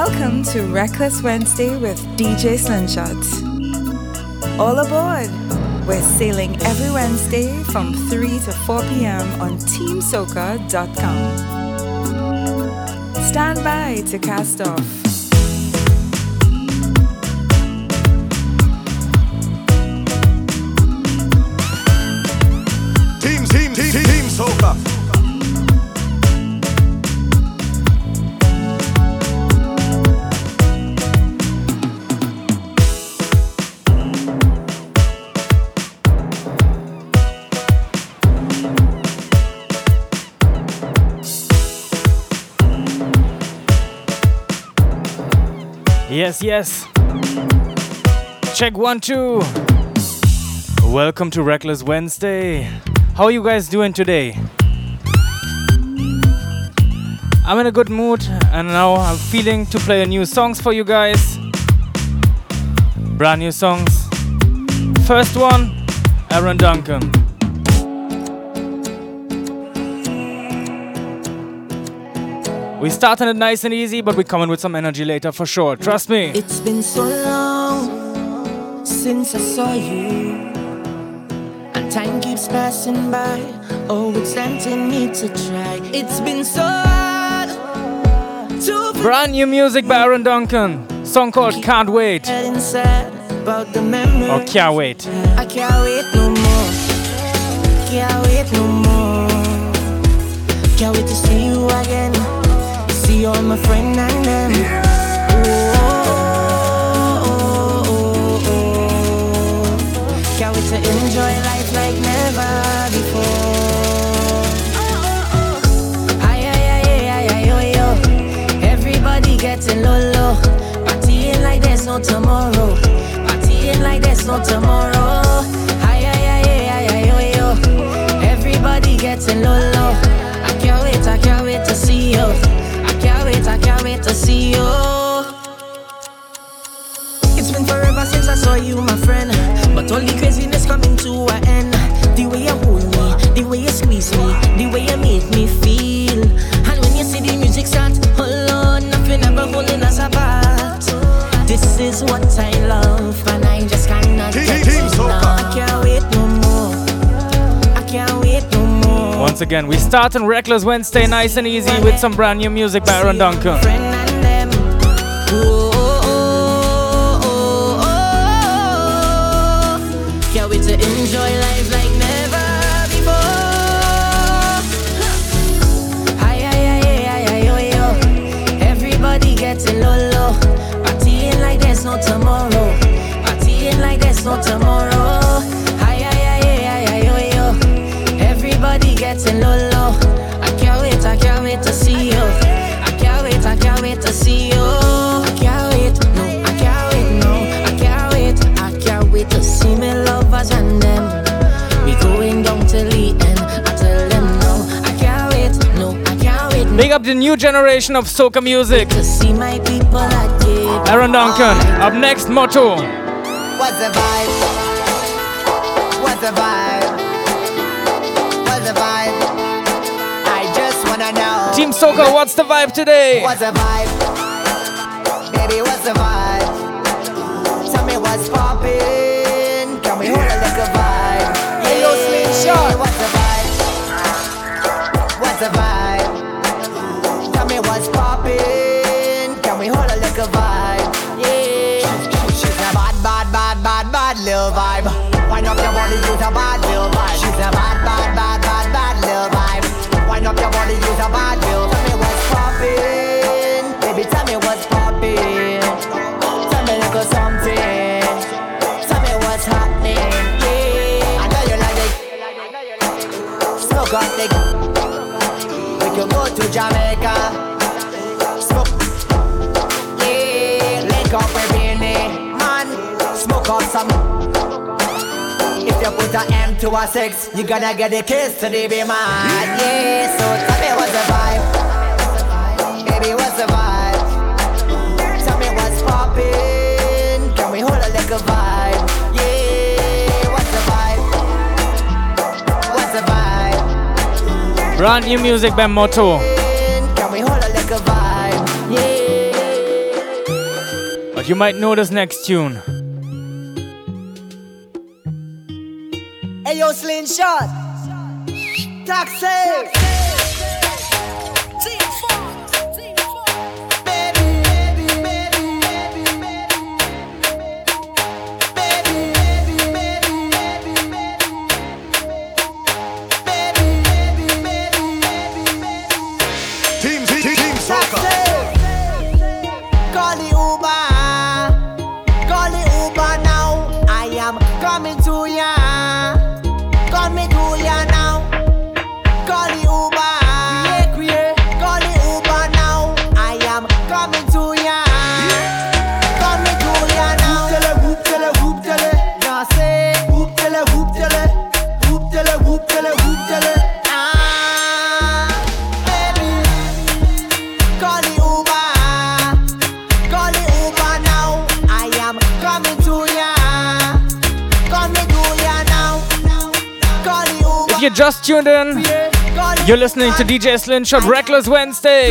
Welcome to Reckless Wednesday with DJ Slingshot. All aboard! We're sailing every Wednesday from 3 to 4 p.m. on TeamSoca.com. Stand by to cast off. Yes, yes. Check one, two. Welcome to Reckless Wednesday. How are you guys doing today? I'm in a good mood and now I'm feeling to play a new songs for you guys. Brand new songs. First one, Aaron Duncan. We starting it nice and easy, but we're coming with some energy later for sure. Trust me. It's been so long since I saw you, and time keeps passing by. Oh, it's tempting me to try. It's been so hard to Brand new music by Aaron Duncan. Song called Can't Wait. About the memory. Or oh, Can't Wait. I can't wait no more. Can't wait no more. Can't wait to see you again see all my friend and them. Yeah. Oh, oh, oh, Can't wait to enjoy life like never before. Ay, ay, ay, ay, ay, yo, oh, yo. Everybody getting low, low. Partying like there's no tomorrow. Partying like there's no tomorrow. Ay, ay, ay, ay, ay, yo, oh, yo. Everybody getting low, low. I can't wait, I can't wait to see you wait, I can't wait to see you. It's been forever since I saw you, my friend. But all the craziness coming to an end. The way you hold me, the way you squeeze me, the way you make me feel. And when you see the music start, hold on, nothing ever holding us apart. This is what I love, once again, we start on Reckless Wednesday nice and easy with some brand new music by Aaron Duncan. The new generation of soca music. To see my people again. Aaron Duncan. Up next, Motto. What's the vibe? What's the vibe? What's the vibe? I just wanna know. Team Soca, what's the vibe today? What's the vibe? Baby, what's the vibe? Use a bad little vibe. She's a bad, bad, bad up your body, use a bad bill. Tell me what's poppin', baby. Tell me what's poppin'. Tell me little something. Tell me what's happening. Yeah, I know you like it. Smoke up the. We can go to Jamaica. You put M to a six, you gonna get a kiss be man. Yeah, so tell me what's the vibe, baby, what's the vibe? Tell me what's poppin', can we hold a little vibe? Yeah, what's the vibe? What's the vibe? Brand new music by Motto. Can we hold a little vibe? Yeah. But you might know this next tune. Hey yo, you're listening to DJ Slingshot Reckless Wednesday.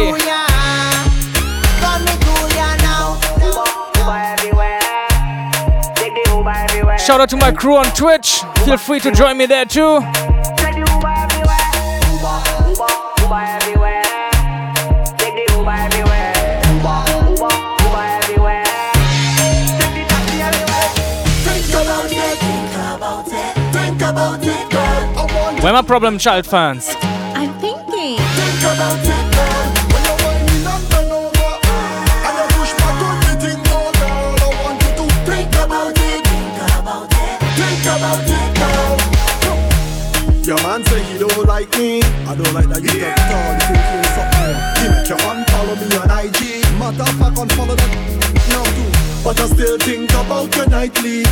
Shout out to my crew on Twitch. Feel free to join me there too. Where my problem child fans? I'm thinking. Think about it, girl. When you're whining and bend over, and you push back on oh girl, I want you to think about it. Think about it. Think about it, girl. Your man say he don't like me. I don't like that you get tall, you think you something. He make you unfollow me on IG. Matter of fact, unfollow that now too. But I still think about your nightly.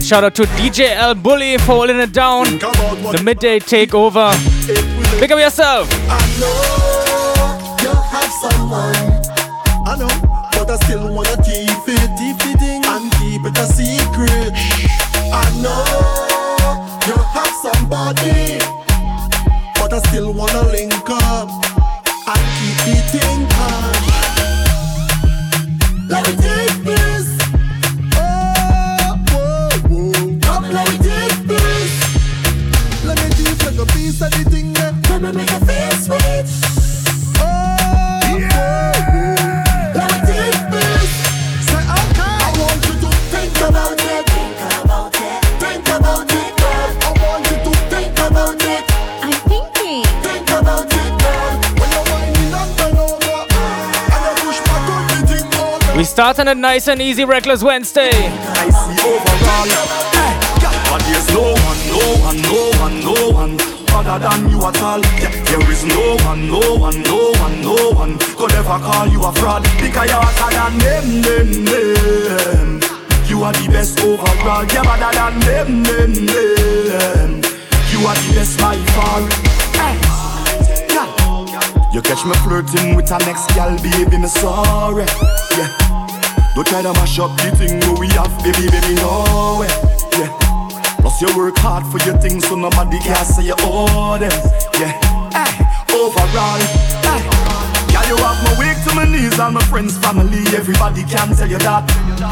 Shout out to DJ L Bully for holding it down. The midday takeover. Pick up yourself. Know starting a nice and easy Reckless Wednesday there's no one, no one, no one, no one other than you at all. Yeah, there is no one, no one, no one, no one could ever call you a fraud because you're hotter than them, them, them. You are the best overall. You're better than them, them, them. You are the best by far. You catch me flirting with a next gal, baby, me sorry. Yeah. Don't try to mash up the thing we have, baby, baby, no way. Yeah. Plus you work hard for your things so nobody can say you owe them. Yeah, hey, overall, hey. Yeah, you have my weak to my knees and my friends, family Everybody can tell you that.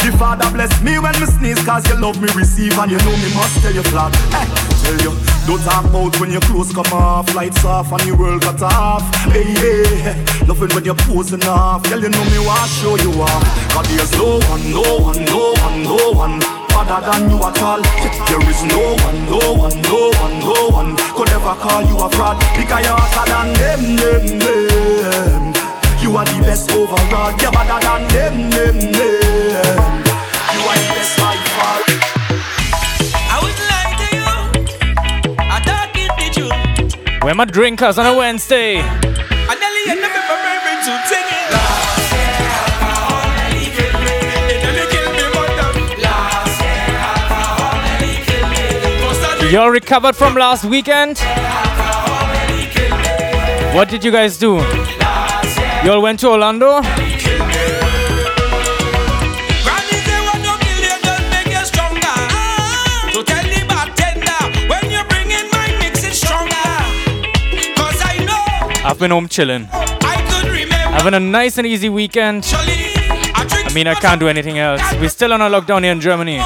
The Father bless me when me sneeze Cause you love me receive and you know me must tell you flat. Hey, tell you, don't talk about when your clothes come off Lights off and your world cut off Hey, hey, loving when you're posing off Girl, you know me want show you off Cause there's no one, no one, no one, no one other than you at all. There is no one, no one, no one, no one could ever call you a fraud because you're hotter than them, them, them. You are the best overall. You're better than them, them, them. Where my drinkers on a Wednesday? I nearly end up remembering to take it. Y'all recovered from last weekend? What did you guys do? Y'all went to Orlando? I've been home chilling. Having a nice and easy weekend. I'm mean, I can't do anything else. We're still on a lockdown here in Germany.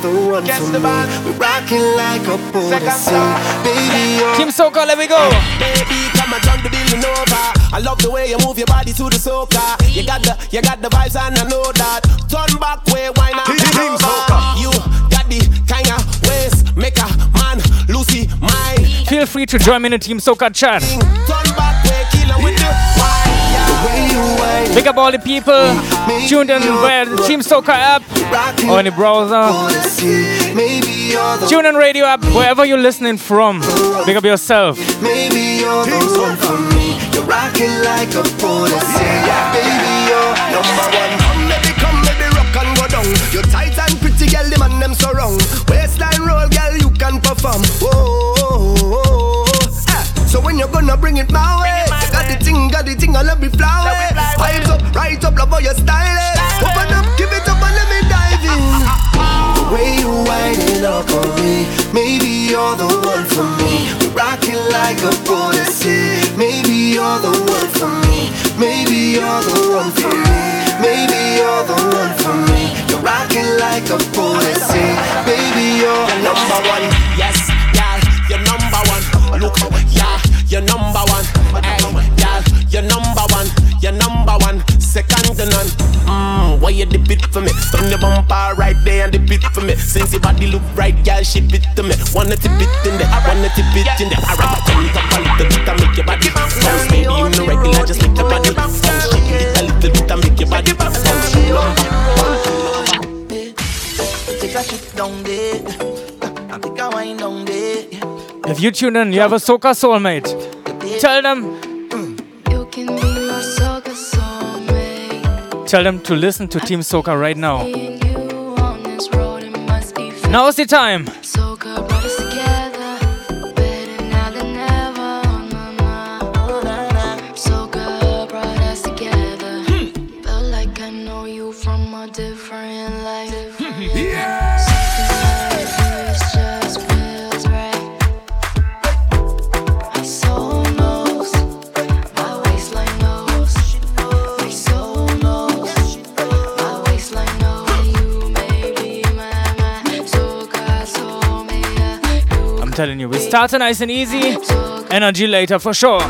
The one for me. We're rocking like a Odyssey, baby. You're Team Soca, let me go. Baby, come and join the building over. I love the way you move your body to the soca. You got the, you got the vibes and I know that. Turn back way, why not? Team Soca. You got the kind of ways, make a man Lucy mine. Feel free to join me in the Team Soca chat. Turn back way, killer with the wine. way you winding Big up all the people tuned in via the Team Soca app or in the browser. Tune in radio app, wherever you're listening from. Big up yourself. Maybe you're the one for me. You're rocking like a Odyssey, baby. You're number one. Come, baby, come, baby, rock and go down. You're tight and pretty, girl, the man them so wrong. Waistline roll, girl, you can perform. Whoa, whoa, whoa. Ah, So when you're gonna bring it my way, thing, got the thing, I love me flower. Vibes up, right up, love how you style. Open up, give it up and let me dive in. The way you winding up on me, maybe you're the one for me. Rocking like a Odyssey. Maybe you're the one for me. Maybe you're the one for me. Maybe you're the one for me. You're rocking like a Odyssey. Baby, you're number one. Yes, yeah, you're number one. Look, yeah, you're number Second to none. Mmm, why you dip it for me? Turn your bumper right there and dip it for me. Since your body look right, girl, ship it to me. Wanna tip it in there, wanna tip it in there. Alright, turn it up a little bit and make your body bounce. Baby, you know regular, just make your body bounce. Shake it a little bit and make your body bounce. Take a shit down there. I think I wind down there. If you tune in, you have a Soca soulmate. Tell them, tell them to listen to Team Soca right now. Me and you on telling you, we start nice and easy. Energy later for sure.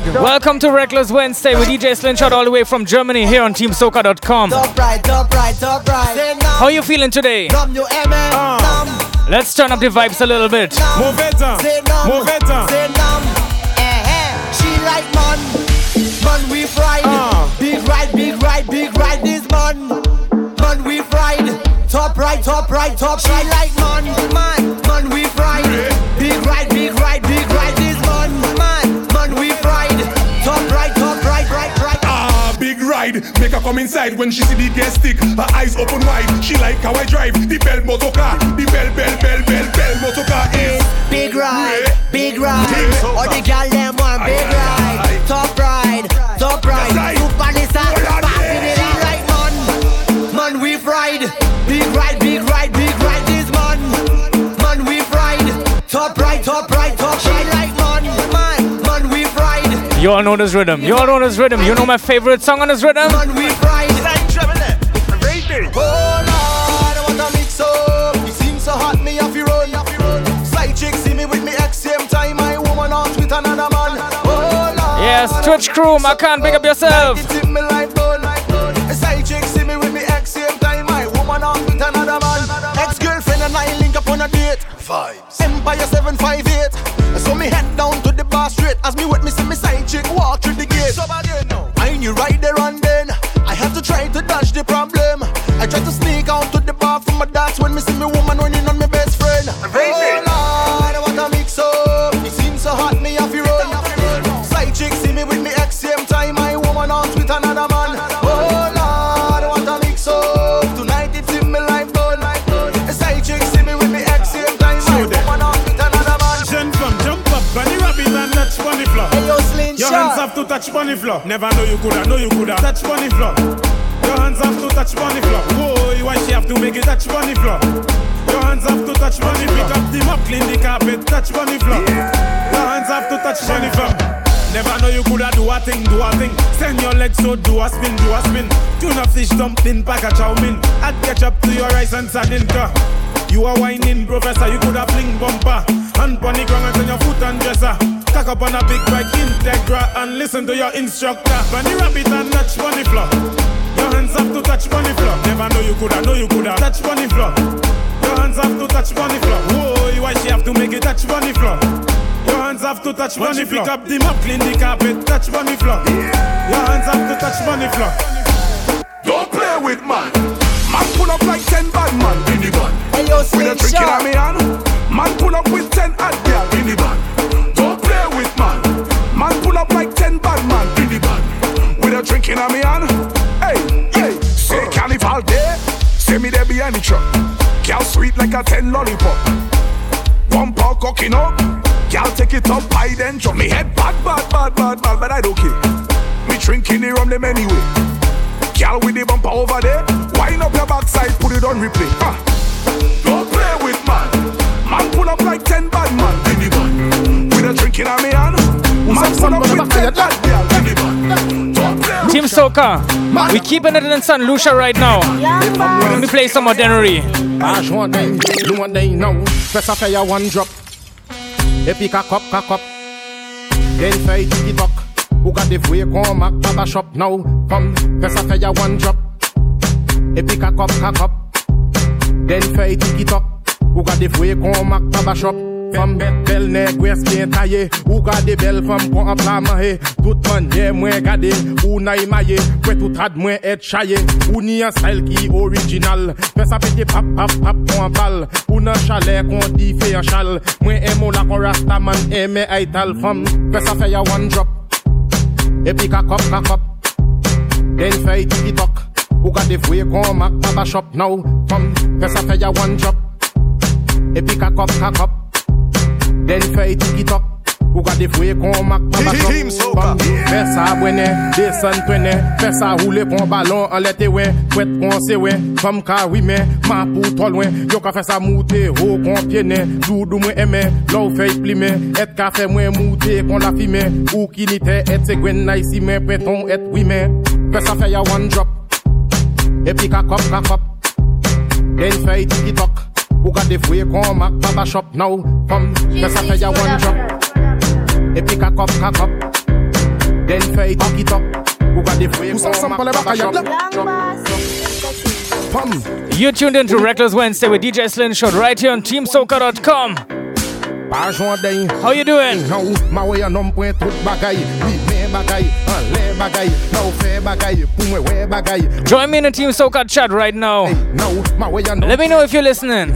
Right. Welcome to Reckless Wednesday with DJ Slingshot all the way from Germany here on TeamSoca.com. Top right, top right, top right. Say now. How you feeling today? Numb, you hear me? Uh. Numb. Let's turn up the vibes a little bit. Move it uh. on. Numb. Move it uh. on. Numb. Eh, eh. She like man. Man, we fried. Uh. Big ride, big ride, big ride this man. Man, we fried. Top right, top right, top she right. like Make her come inside when she see the gas stick. Her eyes open wide. She like how I drive the bell motor car. The bell, bell, bell, bell, bell motor car is Big ride, big ride. All the gal them want big ride, You all know this rhythm. You all know this rhythm. You know my favorite song on this rhythm? man we fried. rated. Oh, Lord, I want to mix up. You seem so hot, me off you run, off you run. Slight chick see me with me ex same time. My woman out with another man. Oh, Lord. Yes, Twitch crew, Macan, big up yourself. It tip me like bone. A side chick see me with me ex same time. My woman out with another man. Ex girlfriend and I link up on a date. Vibes. Empire 758. So me head down to the bar straight. As me with me see me side touch bunny floor. Never know you coulda, know you coulda touch bunny floor. Your hands have to touch bunny floor. Whoa, why she have to make it touch bunny floor? Your hands have to touch bunny floor. Pick up the mop, clean the carpet, touch bunny floor. Your hands have to touch bunny floor. Never know you coulda do a thing, do a thing. Send your legs so do a spin, do a spin. Tuna fish dumpling, pack a chow mein. Add ketchup to your rice and sardine car. You are whining, professor, you coulda fling bumper. Hand the ground and your foot and dresser. Cock up on a big bike, Integra, and listen to your instructor. Bunny rabbit and touch bunny floor. Your hands have to touch bunny floor. Never know you coulda, know you coulda touch bunny floor. Your hands have to touch bunny floor. Whoa, why she have to make it touch bunny floor? Your hands have to touch bunny floor. Pick up the mop, clean the carpet, touch bunny floor. Your hands have to touch bunny floor. Don't play with man. Man pull up like ten bad man in the band. Hey, yo, With a Slim drink in Shot. me hand. Man pull up with ten hot girl in the band. Bad man in the. With a drink in me hand. Hey, hey. Say carnival day. Say me there behind the truck. Girl sweet like a ten lollipop. One paw cooking up. Girl take it up high then drop me head bad, bad, bad, bad, bad, but I don't care. Me drinking the rum them anyway. Girl with the bumper over there. Wind up your backside, put it on replay. Don't play with man. Man pull up like ten bad man in the band. With a drink in me hand. Man pull up with ten bad girl in the band. Don't play with Team Soca, we keeping it in St. Lucia right now. Let me play some Modernery. Page one day, you one day now. Press a fire one drop. Epi cock up, cock up. Then fay tiki talk. Who got the way come back baba shop now? Come, press a fire one drop. Epi cock up, cock up. Then fay tiki talk. Who got the way come back baba shop? Femme bel nèg wè bien taillé Ou gade bel femme kon an pla manye Tout manye mwen gade. Ou na imaye Pwè tout ad mwen et chaye Ou ni an style ki original? Fè sa pete pap pap pap kon an bal Ou nan chalet kon di fe an chal? Mwen emo la kon rasta man eme ay tal femme Fè sa fè ya one drop. Epi kakop kakop Den fè tiki tok. Ou gade fwe kon mak baba shop now Femme fè sa fè ya one drop. Epi kakop kakop Den fey tiki tok Ou ka defwe kon mak pa. Batok Fè sa bwene, desen twene Fè sa roule pon balon an lete we Pwet kon se sewe, kom ka wime Ma pou tol wen, yo ka fè sa moute Ho kon piene, doudou mwen eme Lou fey plime, et ka fè mwen moute Kon la fime, ou ki nite Et se gwen na isi men, pwenton et wime Fè sa fè ya one drop. Epi ka kop ka kop Den fey tiki tok fait tiki-tok. Ou ka defouye kon mak baba shop now. Come, fais ça fait one drop. Et puis cock up, cock up. Then fait tiki-tok. Ou ka defouye kon mak baba shop. Pum. You tuned in to Reckless Wednesday with DJ Slingshot right here on TeamSoca.com. How you doing? Now, ma way an point tout bagay. Oui, men bagay, an le bagay. Now fe bagay, pou mwen we bagay. Join me in the Team Soca chat right now. Now, ma way an Let me know if you're listening.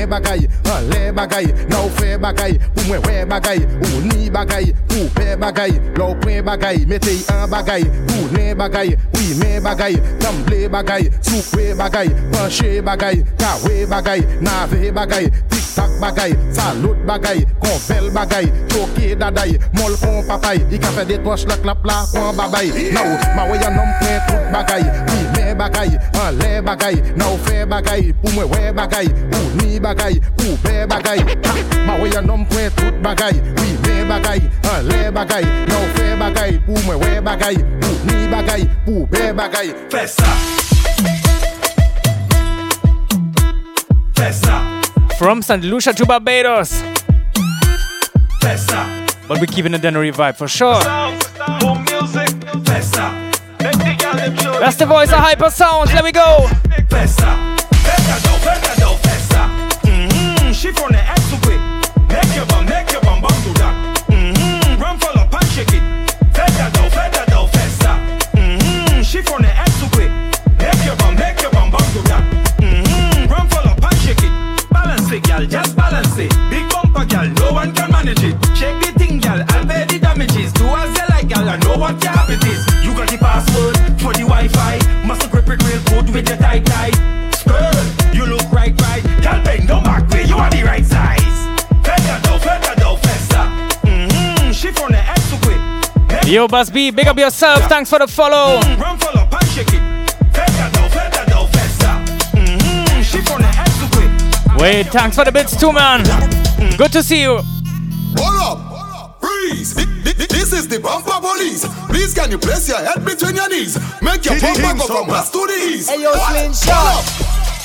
Bagay, an le bagay. Now fe bagay, pou mwen we bagay. Ou ni bagay, pou pe bagay. Lo point bagay, mete an bagay. Pou ne bagay, oui men bagay. Tamble bagay, soukwe bagay. Panche bagay, kawe bagay. Nave bagay, Sak bagay, salot bagay, konvel bagay Choke daday, mol kon papay I ka fe detosh la klap la kon babay. Nou, ma we yon nom kwen tout bagay Pi men bagay, an le bagay Nou fe bagay, pou mwen we bagay Ou ni bagay, pou be bagay. Ha, Ma we yon nom kwen tout bagay Pi men bagay, an le bagay Nou fe bagay, pou mwen we bagay Ou ni bagay, pou be bagay. Fè sa Fè sa From St. Lucia to Barbados. But we're keeping the Dennery vibe for sure. That's the voice of Hyper Sounds. Let me go. You like, gal, I know what your habit. You got the password for the Wi-Fi. Must grip it real good with your tight tight. Skirt, you look right, right. Gal, bend no back way, you are the right size. Feta do, feta do, festa. Mm-hmm, chiffon the X to quick. Yo, Buzz B, big up yourself. Thanks for the follow. Run full up and shake it. Feta do, feta do, festa. Mm-hmm, chiffon the X to quick. Wait, thanks for the bits too, man. Good to see you. Hold up! Freeze! The bumper police. Please, can you place your head between your knees? Make your bumper go from west to the east. Hey, yo, What? Slingshot. Hold!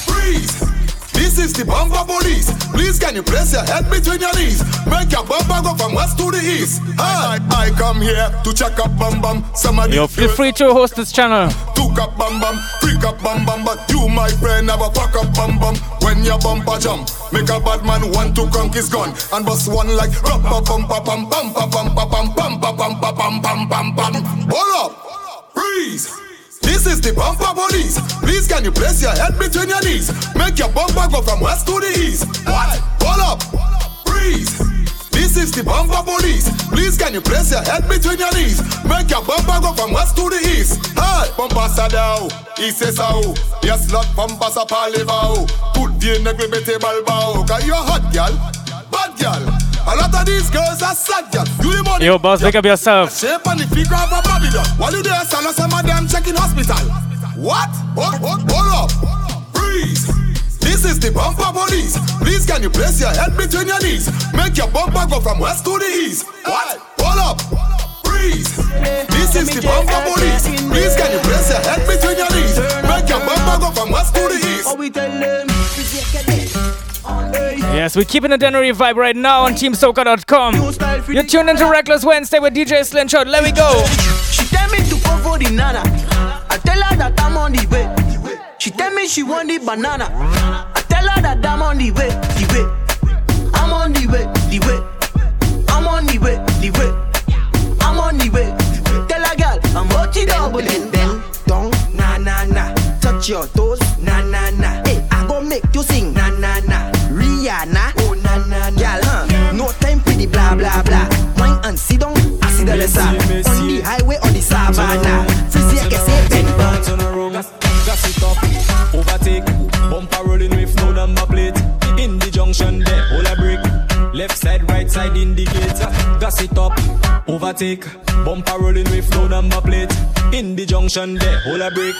Freeze! This is the bumper police. Please, can you place your head between your knees? Make your bumper go from west to the east. I, I come here to check up bum bum. Somebody Yo, feel free to host this channel. Took up bum bum, freak up bum bum, but you, my friend, never fuck up bum bum. When your bumper jump, make a bad man want to conk his gun and bust one like rumpa bum pa bum bum pa bum pa bum bum pa bum pa bum bum bum bum. Hold up, freeze. This is the bumper police. Please, can you place your head between your knees? Make your bumper go from west to the east. What? Hold up, freeze. This is the bumper police. Please, can you place your head between your knees? Make your bumper go from west to the east. Hey, bumper sadao, oh. east is sao. Oh. Yes, lot bumper sa palivao. Oh. Put the negre bete balbao. Cause you a hot gal, bad gal. A lot of these girls are sad gal. You the money. Yo, boss, big up yourself. Shape on the figure of a Babylon. While you there, son, some of them checking hospital. What? Hold, hold, hold up. Freeze. This is the bumper police. Please, can you place your head between your knees? Make your bumper go from west to the east. What? Hold up. Freeze. This is the bumper police. Please, can you place your head between your knees? Make your bumper go from west to the east. we tell them? Yes, we're keeping the Dennery vibe right now on TeamSoca.com. You're tuned into Reckless Wednesday with DJ Slingshot. Let me go. She tell me to come for the nana. I tell her that I'm on the way. She tell me she want the banana. I tell her that I'm on the way, the way. I'm on the way, the way. I'm on the way, the way. I'm on the way. Tell her girl I'm multi double Bend, bend, down, na na na. Touch your toes, na na na. Hey, I go make you sing, na na na. Rihanna, oh na na na. Girl, huh? No time for the blah blah blah. Wine and sit down, I see the lesser. On the highway, on the savannah. Frizzy, I can say bend, bend. Junction there, hold a brake. Left side, right side indicator, gas it up, overtake, bumper rolling with no number plate. In the junction there, hold a brake.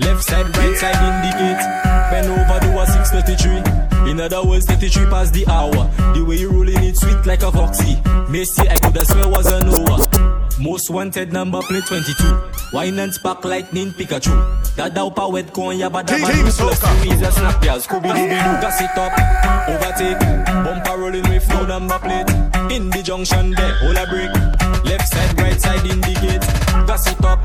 Left side, right side indicate. Bend over do a 633. In other words, 33 past the hour. The way you rolling it sweet like a foxy. May say I could have swear was a Noah. Most wanted number plate 22. Wine and spark lightning Pikachu. That down power con ya bada Team Soca. Louise a snap ya. Scooby Doo Doo. Gas it up. Overtake. Bumper rolling with no number plate. In the junction there hold a break Left side right side indicate. Gas it up.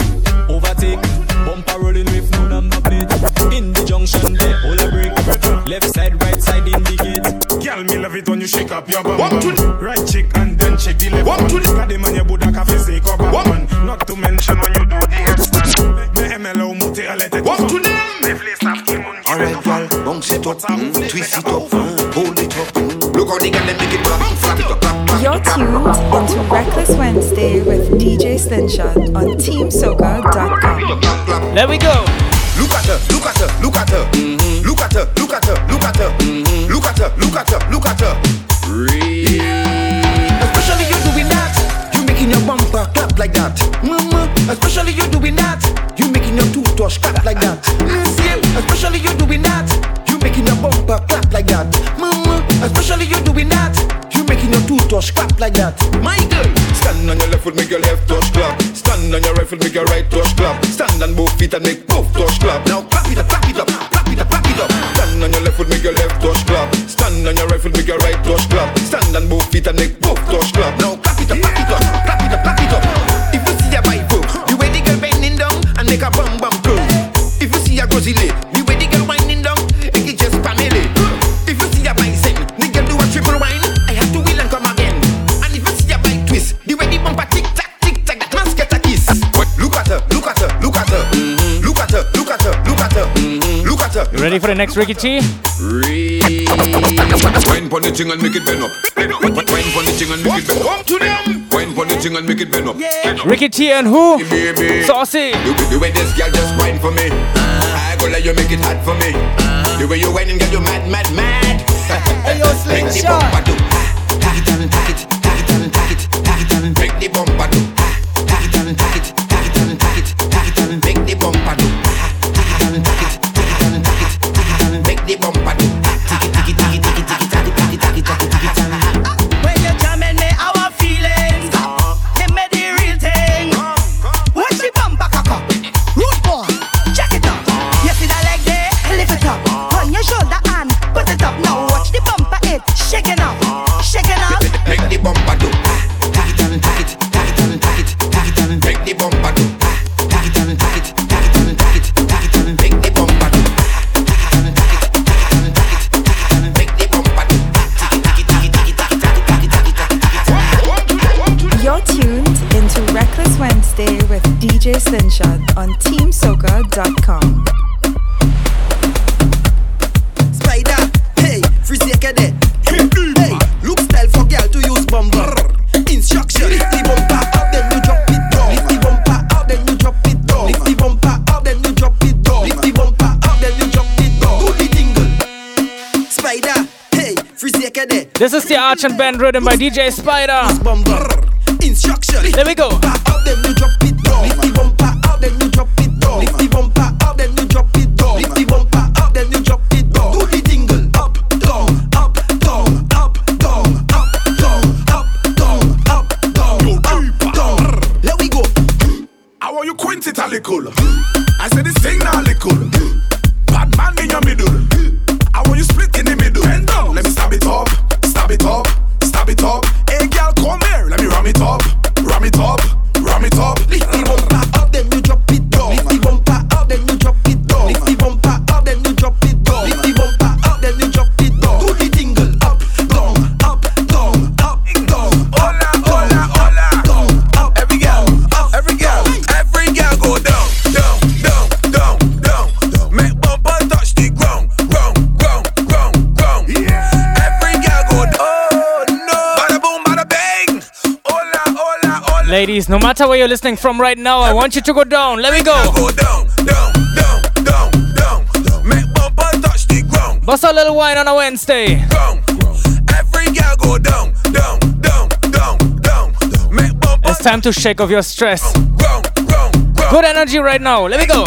Overtake. Bumper rolling with no number plate. In the junction there hold a break Left side right side indicate Girl, me love it when you shake up your bum bum. Right cheek and then shake the left one. Got the man your Buddha cafe say cover man. Not to mention when you do the headstand. Me MLO mute a let it One to them. Me place have him on Alright, girl, bounce it up, mm, twist it up, mm, hold it up. Mm. Look how they can make it clap, clap it up, clap, clap, You're tuned into Reckless Wednesday with DJ Slingshot on TeamSoca.com. There we go. Look at her, look at her, look at her. Mm-hmm. Look at her, look at her, look at her. Mm-hmm. Look at her, look at her, look at her. Especially you doing that. You making your bumper clap like that. Mama, especially you doing that. You making your toothbrush clap like that. Mm, see, especially you doing that. You making your bumper clap like that. Mama, especially you doing that. You making your toothbrush clap like that. My girl, stand on your left foot, make your left touch clap. Stand on your right foot, make your right touch clap. Stand on both feet and make both touch clap. Now clap club. Stand and move feet and make both touch club. Now ready for the next Ricky T? Wine pon the thing and make it bend up. Wine pon the thing and make it bend up. to them. Wine pon the thing and make it bend up. Ricky T and who? Baby. Saucy. The, the way this girl just wine for me. I go let you make it hot for me. The way you whining, girl, you mad, mad, mad. Hey, yo, Slim Make the Shot. bumper do. Tack it and tack it, tack it and tack it, tack it and make the bumper do. DJ Slingshot on TeamSoca.com. Spider, hey, free second there. Hey, look style for girl to use bumper. Instruction, lift the bumper up, then you drop it down. Lift the bumper up, then you drop it down. Lift the bumper up, then you drop it down. Lift the bumper up, then you drop it down. Do the tingle. Spider, hey, free second there. This is the Arch and Band rhythm by DJ Spider. Bumper. Instruction. There we go. Ladies, no matter where you're listening from right now, I want you to go down. Let me go. Go down, down, down, down, down. Make bumper touch the ground, Bust a little wine on a Wednesday. ground. Every girl go down, down, down, down, down. Make bumper It's time to shake off your stress. ground, ground, ground. Good energy right now. Let me go.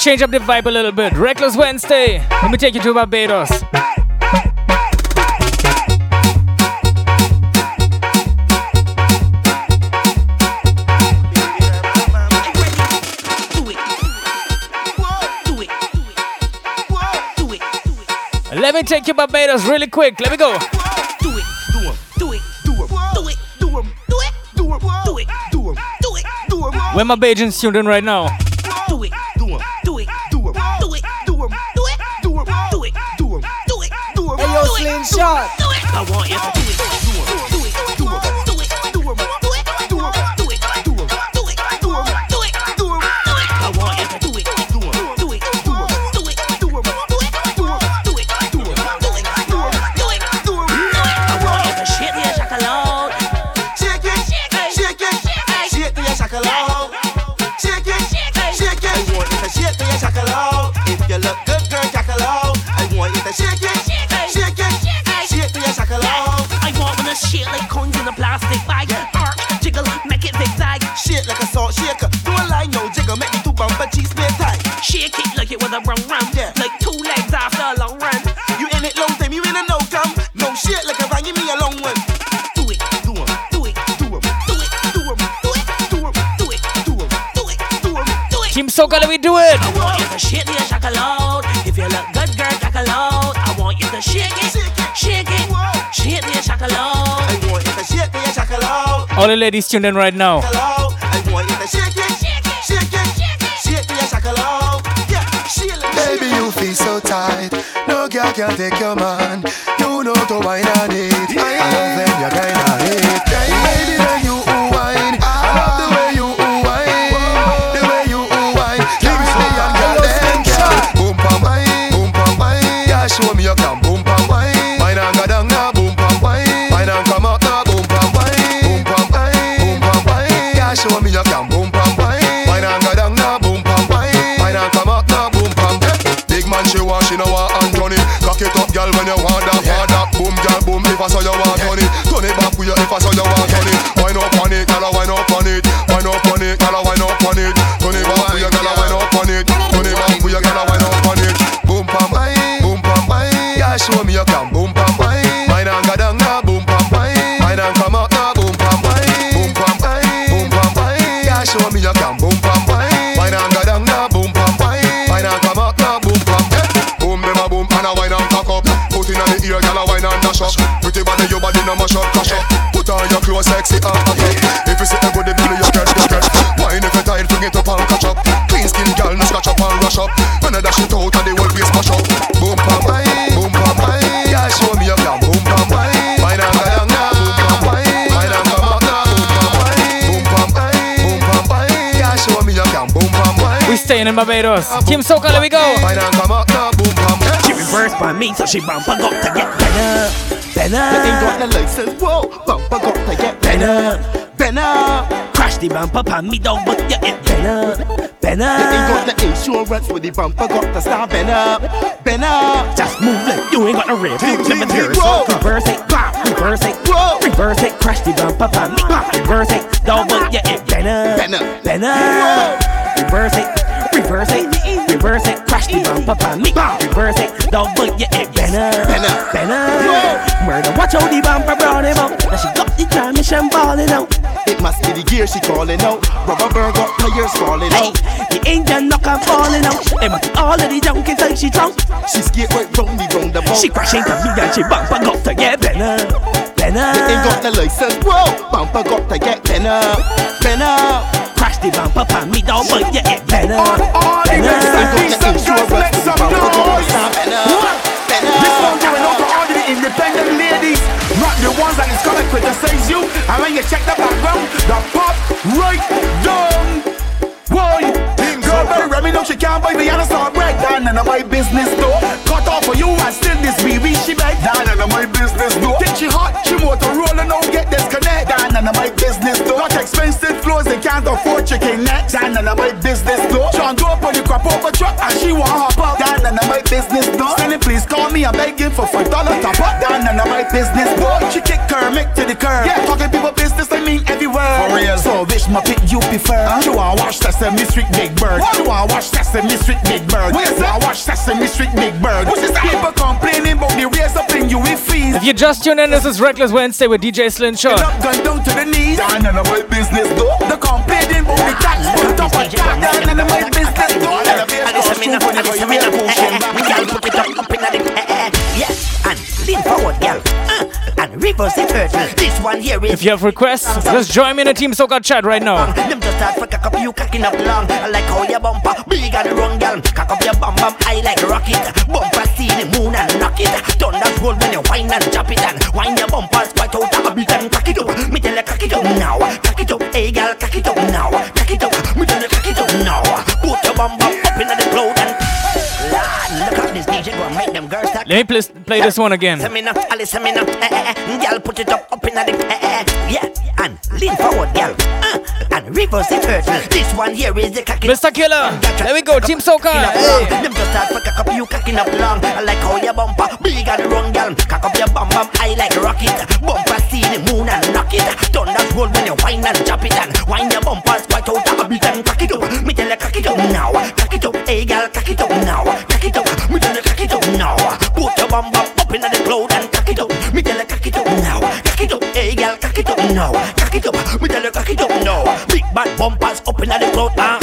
change up the vibe a little bit. Reckless Wednesday. Let me take you to Barbados. Let me take you Barbados really quick. Let me go. Where my Beijing student right now? shot. I want you to All the ladies tuned in right now. Baby, you feel so tight. No girl can take your man. You know to wine on it. I love when you kinda Baby, when you wine, I love the way you wine, the way you wine. Give me girl. Boom pa boom pa. Yeah, show me your. playing in Barbados. Team Soca, let we go. She reversed by me, so she bumper got to get better, better. But ain't got the license, whoa, bumper got to get better, better. Crash the bumper pan me down, but you it better, better. Ain't got the insurance with the bumper got to start better, better. Just move it, you ain't got no rib, you never tear it. Reverse it, clap, reverse it, whoa, reverse it. Crash the bumper pan me, clap, reverse it, down, but you ain't better, better, better. Reverse it. Reverse it, reverse it, crash the bumper on me. Reverse it, don't bump your head, Benner, Benner, Benner. Murder, watch out the bumper brown him out. Now she got the transmission falling out. It must be the gear she calling out. Rubber bird got tires falling out. The engine knock and falling out. It must be all of the junk inside she drunk. She skate right round the roundabout. She crashing into me and she bumper got to get Benner, Benner. up. ain't got no license, whoa. Bumper got to get Benner, Benner. Crash the bumper pan me, dog bite your head, Benner, All the Benner. girls and decent girls, make some noise. This one going out to all the independent ladies, not the ones that is gonna criticize you. And when you check the background, the pop right down. Why? Girl, very Remy, no, she can't buy me and I start break down none of my business though. Cut off for you and still this BB she beg down none of my business though. Think she hot, she motor rolling out, expensive clothes, they can't afford chicken necks down none of my business though. Go up on the crap over truck and she want hop up down none of my business though. Send it, please call me, I'm begging for five dollar top up down none of my business though. She kick Kermit to the curb. Yeah, talking people business, I mean everywhere. For real. So which muppet you prefer? You wanna watch Sesame Street Big Bird? You wanna watch Sesame Street Big Bird? You wanna watch Sesame Street Big Bird? People complaining about the raise up in you with fees. If you just tuned in, this is Reckless Wednesday with DJ Slingshot. Up, gun down to the knees. Down none of my business though. The complaining about the tax on top of that. Down none of my business though. Listen me now, listen and reverse the turtle. This one here is If you have requests, just join me in the Team Soca chat right now. Them just start for cock up you cocking up long. I like how your bumper big and girl. Cock up your bum bum, I like rocket. Bumper see the moon and knock it. Thunder roll when you whine and chop it and wind your bumpers quite out a bit and cock it up. Me tell you cock it up now, cock it up, hey girl, cock it up now, cock it up. Me tell you cock it up now. Put your bum bum Let me pl- play this one again. Listen me now, listen me now. Eh, eh, eh. Girl, put it up, up in the eh, eh. Yeah, and lean forward, girl. Uh, and reverse the turtle. This one here is the cocky. Mr. Killa, there we go, Team Soca. Hey. Them just start for cock up, you cocking up long. I like how your bumper big and run, girl. Cock up your bum bum, I like rocket. Bumper see the moon and knock it. Thunder roll when you whine and chop it and wind your bumpers quite out a bit and cock it up. Me tell you cock it up now, cock it up, hey girl, cock it up now, bum bum up in the cloud and cock it up. Me tell you cock it up now, cock it up, hey girl, cock it up now, cock it up. Me tell you cock it up now. Big bad bumpers up in the cloud, ah.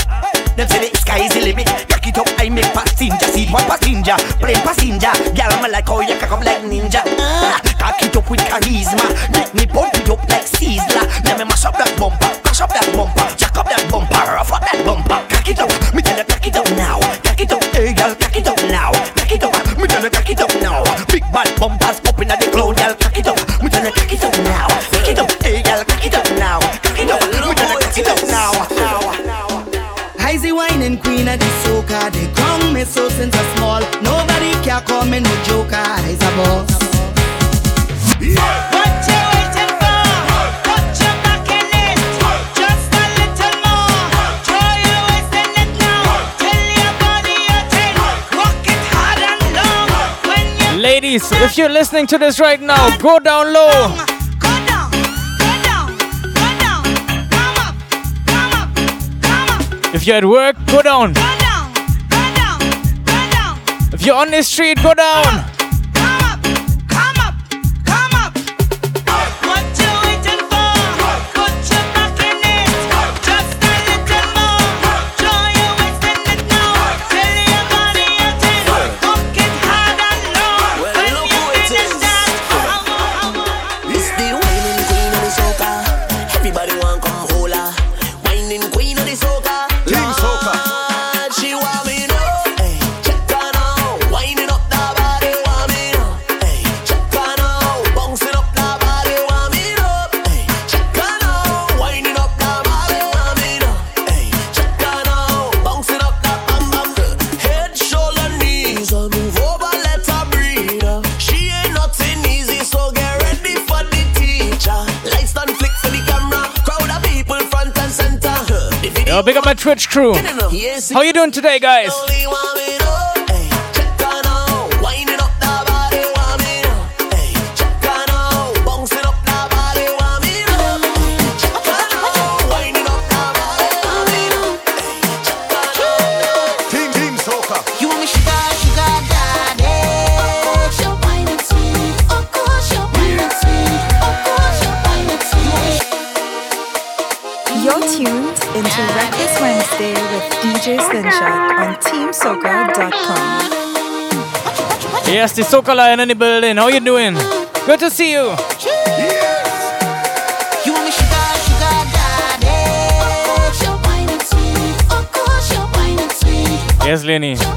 Them say the sky is the limit. Cock it up, I make passenger seat one passenger, plain passenger. Girl, me like how you cock up like ninja. Ah, cock it up with charisma, make me pump it up like Sizzla. Let me mash up that bumper, whining the soca. They crown me so since I small. Nobody can call me no joker. I's a boss. What you waiting for? Put your back in it. Just a little more. Throw your waist in it now. Tell your body you're. Walk it hard and long. Ladies, if you're listening to this right now, go down low. If you're at work, go down. If you're on the street, go down. Twitch crew. How you doing today, guys? DJ Slingshot on TeamSoca.com. Yes, the Soca Lion in the building. How you doing? Good to see you. Yes, Lenny.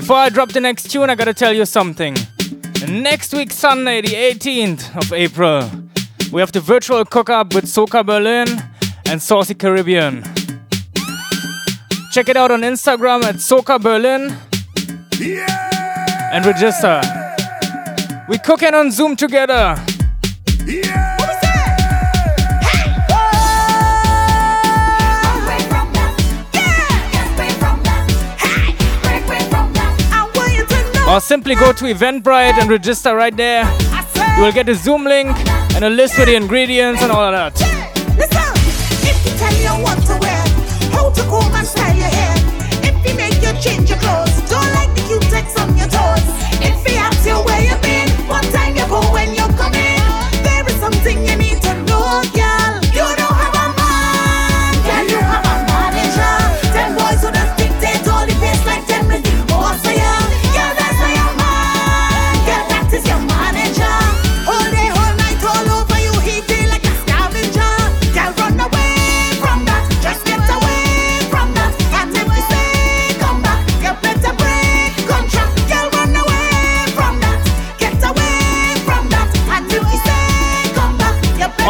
Before I drop the next tune, I gotta tell you something. Next week, Sunday, the 18th of April, we have the virtual cook up with Soka Berlin and Saucy Caribbean. Check it out on Instagram at Soka Berlin yeah! and register. We're cooking on Zoom together. Yeah! or simply go to Eventbrite and register right there. You will get a Zoom link and a list with the ingredients and all of that.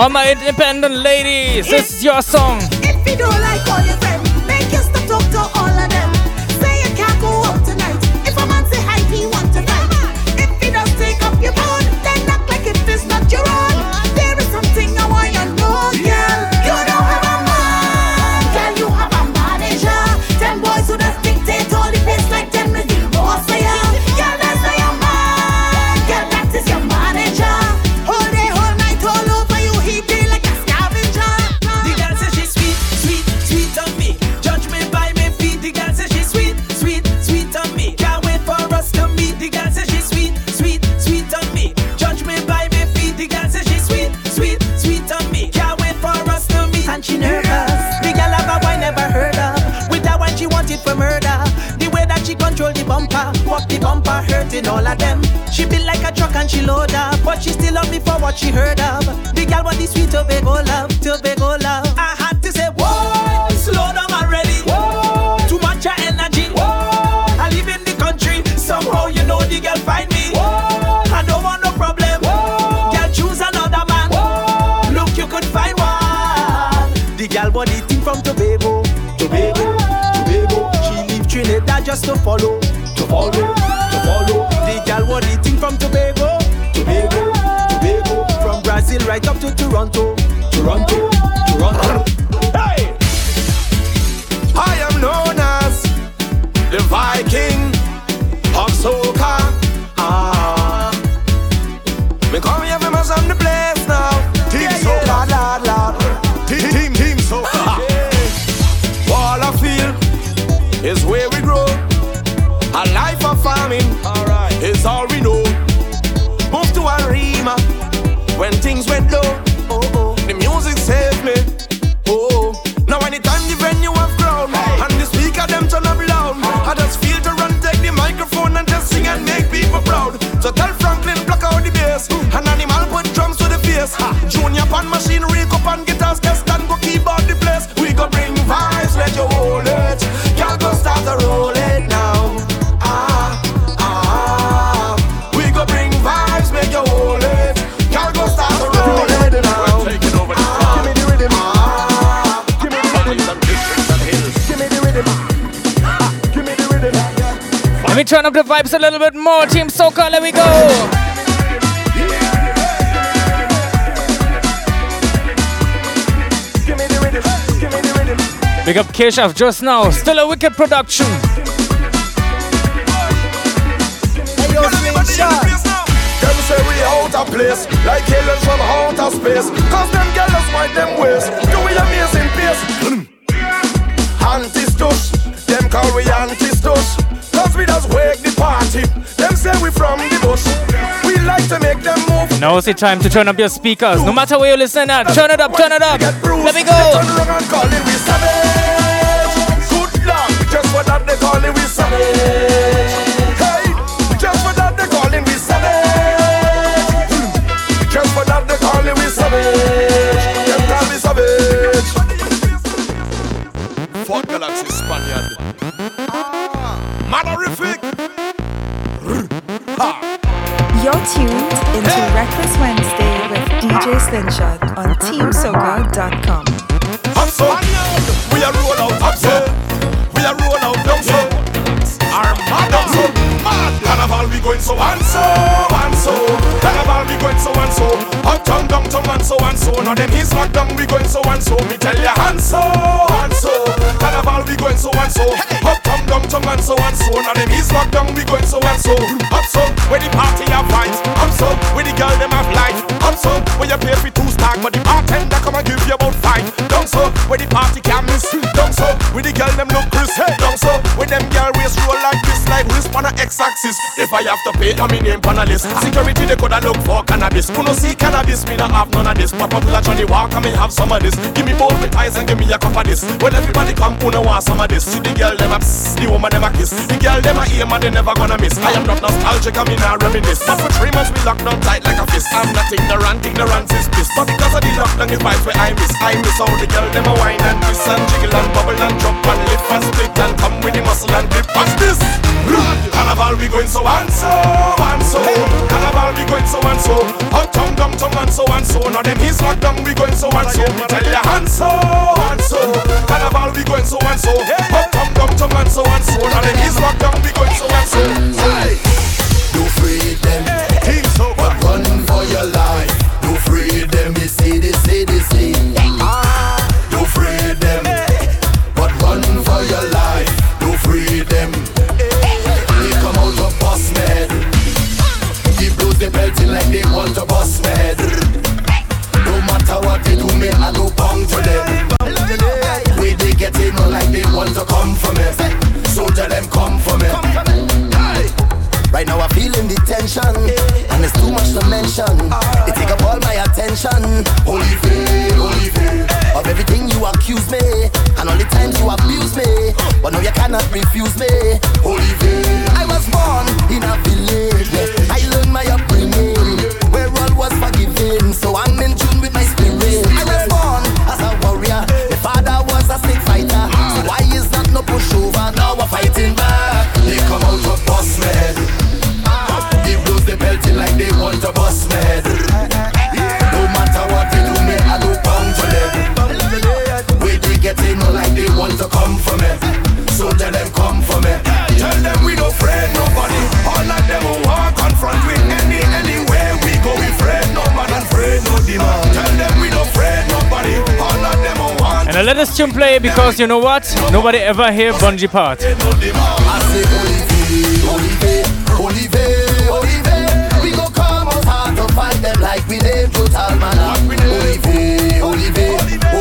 All my independent ladies, this is your song. Of them. She built like a truck and she load up, but she still love me for what she heard of. The girl want the sweet Tobago love, Tobago love. I had to say, whoa, slow down already. Whoa, too much of energy. Whoa, I live in the country, somehow you know the girl find me. Whoa, I don't want no problem. Whoa, girl choose another man. Whoa, look you could find one. The girl body thing from Tobago, Tobago, Tobago. She leave Trinidad just to follow, to follow, The girl body thing from Tobago, Tobago, Tobago. From Brazil right up to Toronto, Toronto, Toronto. Hey! I am known as the Viking of soca. Up the vibes a little bit more. Team Soca, let me go. Big up Keshav just now. Still a wicked production. Them say we out of place, like aliens from outer space. Cause them girls mind them ways, do we amazing pace. Anti-stush, them call we anti-stush. Say we from the bush. We like to make them move. Now is the time to turn up your speakers. No matter where you listen at, turn it up, turn it up. Let me go. around and call it we savage. Good luck, just that they call it we savage. You're tuned into Reckless Wednesday with DJ Slingshot on TeamSoca.com. Up so, we are roll out up so, we are roll out down so. Armada down so, mad. Carnival we going so and we going so and so. Uptown, downtown and so and so. Now them east lock down we going so and so. Me tell ya and so and so. Carnival we going so and so. Uptown, downtown and so and so. Now them east lock down we going so and so. Up so, where the party have vibes. Up so, where the girl them have life. Up so, where you pay for two stack, but the bartender come and give you about five. Down so, where the party can miss. Down so, where the girl them look Chris. Hey, down so, where them girl waist roll like this, like wrist on a x-axis. If I have to pay, I'm in name on a list. Security they coulda look for cannabis. Who no see cannabis, me not have none of this. Pop up like Johnnie Walker, me have some of this. Give me both with eyes and give me a cup of this. When everybody come, who no want some of this. See the girl them a psst, the woman them a kiss. The girl them a aim and they never gonna miss. I am not nostalgic, I mean I reminisce. But for three months we locked down tight like a fist. I'm not ignorant, ignorance is bliss. But because of the lockdown, the vibes where I miss. I miss how the girl them a wine and twist and jiggle and bubble and jump and lift and split and come with the muscle and grip. Watch this. Carnival we going so and so and so. Carnival we going so and so. Uptown, downtown and so and so. Now them east locked down we going so and so. Me tell ya and so and so. Carnival we going so and so. Uptown, downtown and so and so. Now them east locked down we going so and so. Hey. You free them, Team so but run for your life. You free them, you see this, see No matter what they do, me I to them. They want to come for me. So tell them come for me. Right now I'm the tension And it's too much to mention They take up all my attention Holy holy Of everything you accuse me And all the times you abuse me But now you cannot refuse me Holy I was born in a village. I learned my let this tune play because you know what? Nobody ever hear Bunji part. We we. We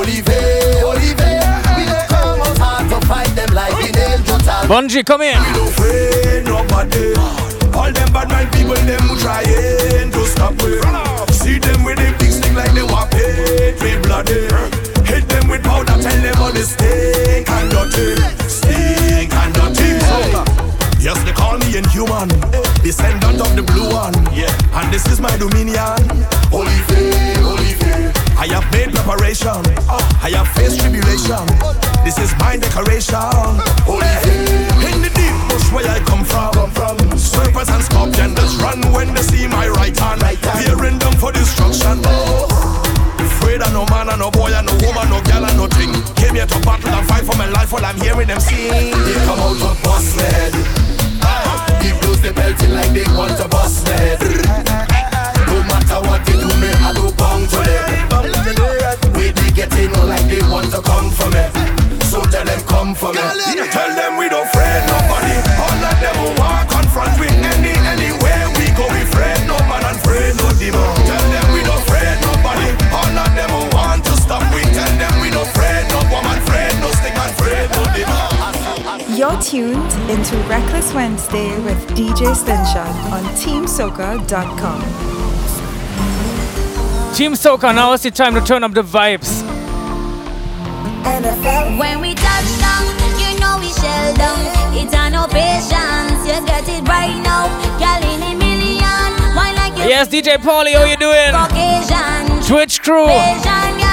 we. Bunji, come in. We. All them bad mind people, them who trying to stop we. See them with them like they with bloody. Them with powder, tell them all the stink and dirty, stink and dirty. Yes, they call me inhuman, descendant of the blue one. Yeah, and this is my dominion. Olivier, Olivier. I have made preparation. I have faced tribulation. This is my decoration. Olivier. In the deep bush where I come from. Serpents and scorpions run when they see my right hand. Fearing them for destruction. Afraid of no man, and no boy, and no woman, no girl, and no thing. Came here to battle and fight for my life while I'm hearing them sing. They come out of boss head. He blows the belting like they want to bust head. No matter what they do, me I do bound to them. Where they get in like they want to come for me. So tell them come for me. Tell them we don't afraid nobody. All of them who walk confront with any anywhere we go. We afraid no man and afraid no demon. You're tuned into Reckless Wednesday with DJ Slingshot on TeamSoca.com. Team Soca, now is the time to turn up the vibes. When we touch down, you know we shell down. It's a no patience, you get it right now. Girl in a million, why like you Yes, DJ Paulie, how you doing? Caucasian. Twitch crew. Asian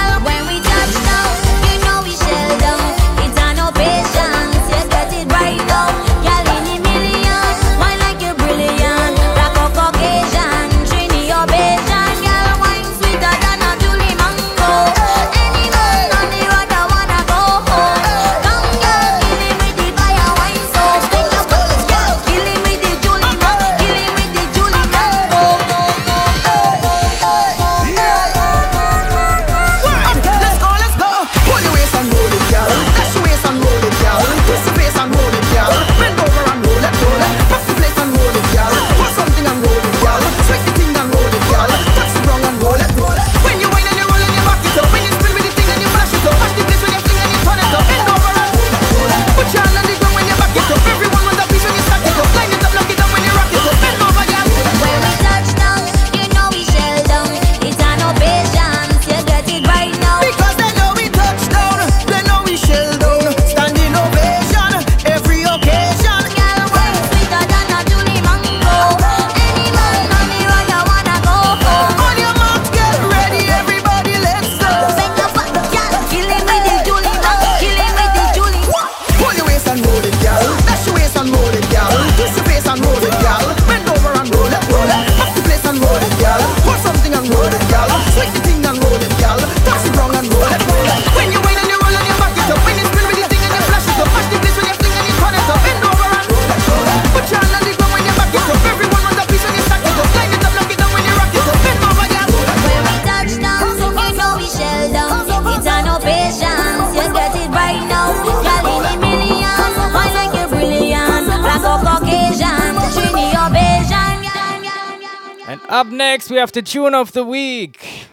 the tune of the week.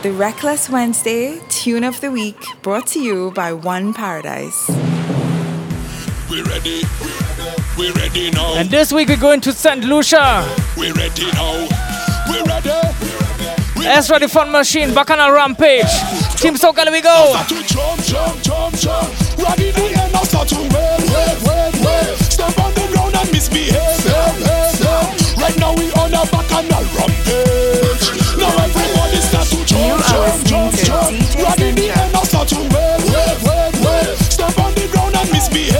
The Reckless Wednesday Tune of the Week brought to you by One Paradise. We ready, we ready now. And this week, we're going to St. Lucia. We're ready now. We're ready. Ezra the Fun Machine, back on a rampage. Team Soca, let we go. Start to jump, jump, jump, jump. Run the air now, start to wave, wave, wave, wave. Step on the misbehave. Right now we on a bacchanal rampage. Now everybody start to jump, jump, jump, jump. Right in the end, now start to wait, wait, wait, wait. Step on the ground and misbehave.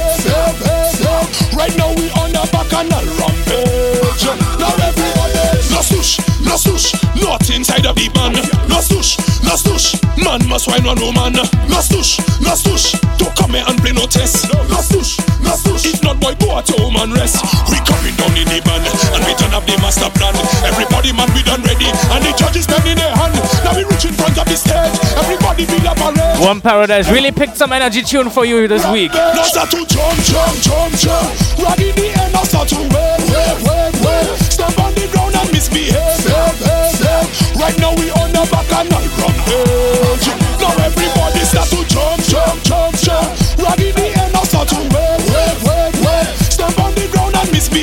Right now we on a bacchanal rampage. Now everybody, no swoosh, no swoosh, not inside of the man. No swoosh, no swoosh, man must wine one woman. No swoosh, no don't come here and play no test. No swoosh, at home and rest. We coming down in the band and we turn up the master plan. Everybody man we done ready and the judges bending their hand. Now we reach in front of the stage. Everybody feel a parade. One Paradise really picked some energy tune for you this week. Now start to jump, jump, jump, jump. Right in the end, now start to wait, wait, wait, wait. Step on the ground and misbehave. Right now we on the bacchanal rampage. Now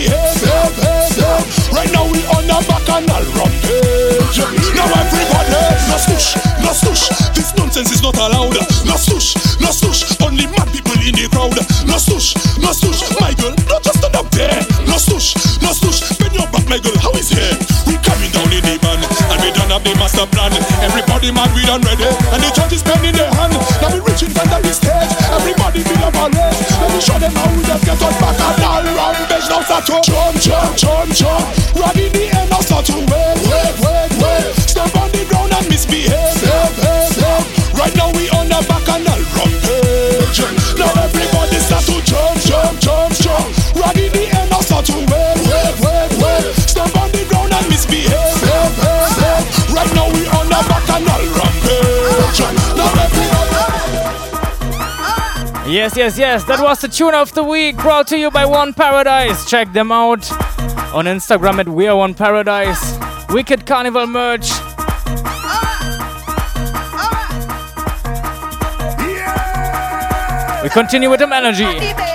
ground and misbehave. Right now we on the bacchanal rampage. Now everybody, no swoosh, no swoosh. This nonsense is not allowed. No swoosh, no swoosh. Only mad people in the crowd. No swoosh, no swoosh. My girl, not just stand up there. No swoosh, no swoosh. Bend your back, my girl. How is it? We coming down in the band and we done have the master plan. Everybody mad, we done ready, and the judges bending their hand. Now we reaching front the stage. Everybody feel a parade. Let me show them how we just get on start to jump, jump, jump, jump. Right the end, now start to wait, Yes, yes, yes. That was the tune of the week brought to you by One Paradise. Check them out on Instagram at We Are One Paradise. Wicked Carnival merch. We continue with them energy.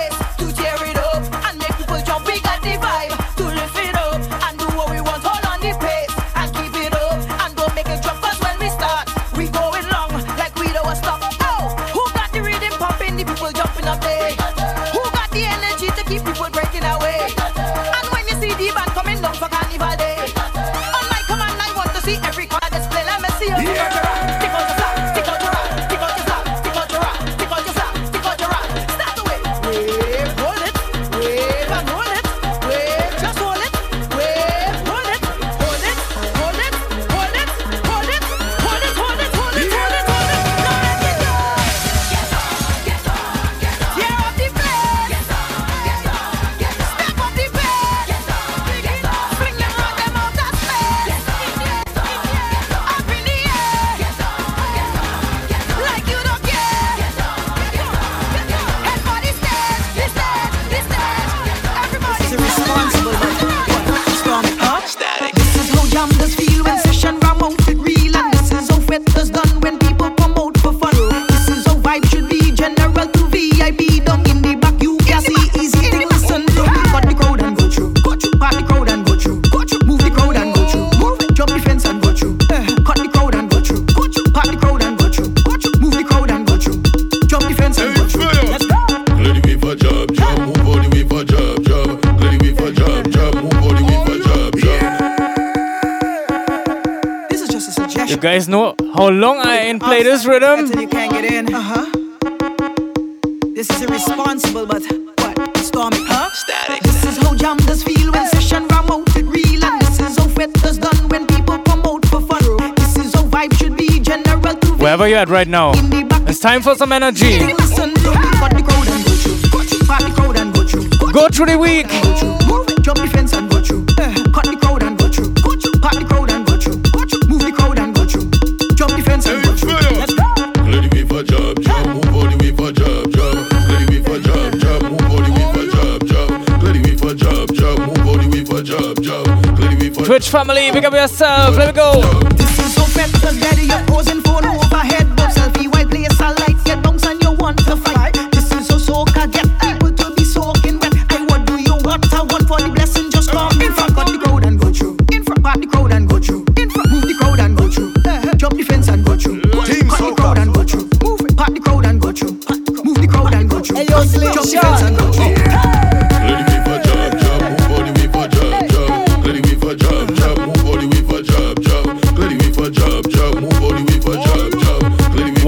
Guys know how long I ain't play this rhythm? Until you can't get in. Uh huh. This is irresponsible, but what? Storm it, huh? Static. This is how jam does feel when session ram out it real, and this is how fete does done when people come out for fun. This is how vibe should be general to Wherever you're at right now, it's time for some energy. listen to. Cut the crowd and go through. Go through. Part the crowd and. Go through the week. Twitch family, pick up yourself. Let me go.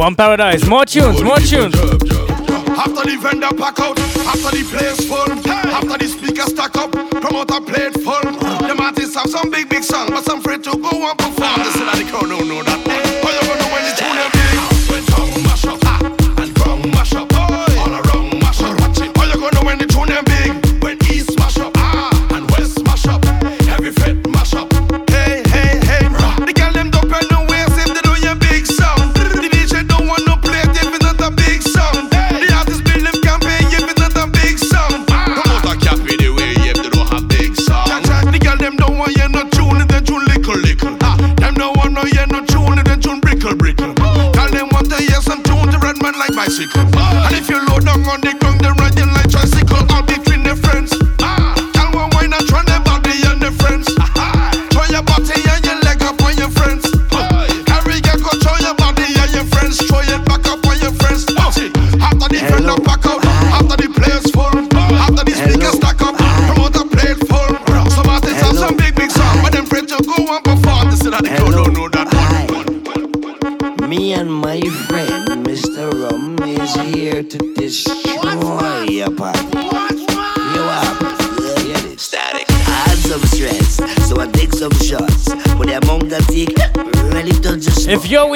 One Paradise. More tunes, more tunes. After the vendor pack out, after the place full, after the speaker stack up, promoter played full. The artists have some big, big song, but some afraid to go and perform. They say that the crowd don't know that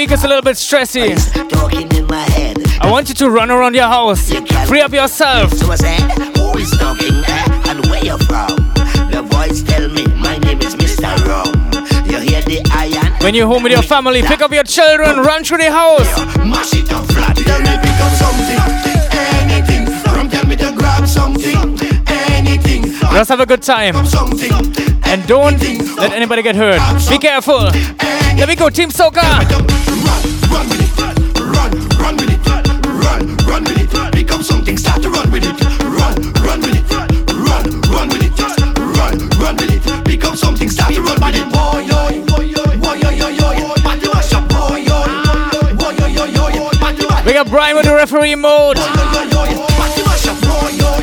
week is a little bit stressy, talking in my head. I want you to run around your house. Free up yourself. So I said, who is talking eh? and where you from? The voice tell me, my name is Mr. Rum. You hear the iron? When you're home with your family, pick up your children, run through the house. Mash it up flat. Tell me pick up something, anything. From tell me to grab something, anything. Just have a good time. And don't let anybody get hurt. Be careful. Let me go, Team Soca. Something, start to run with it. Run, run with it, run, run with it, run, run with it. Become something, start to run with it. Boy, yo, boy, yo, boy, yo, yo, yo. Up, We got Brian with the referee mode. party mash up, boy, yo,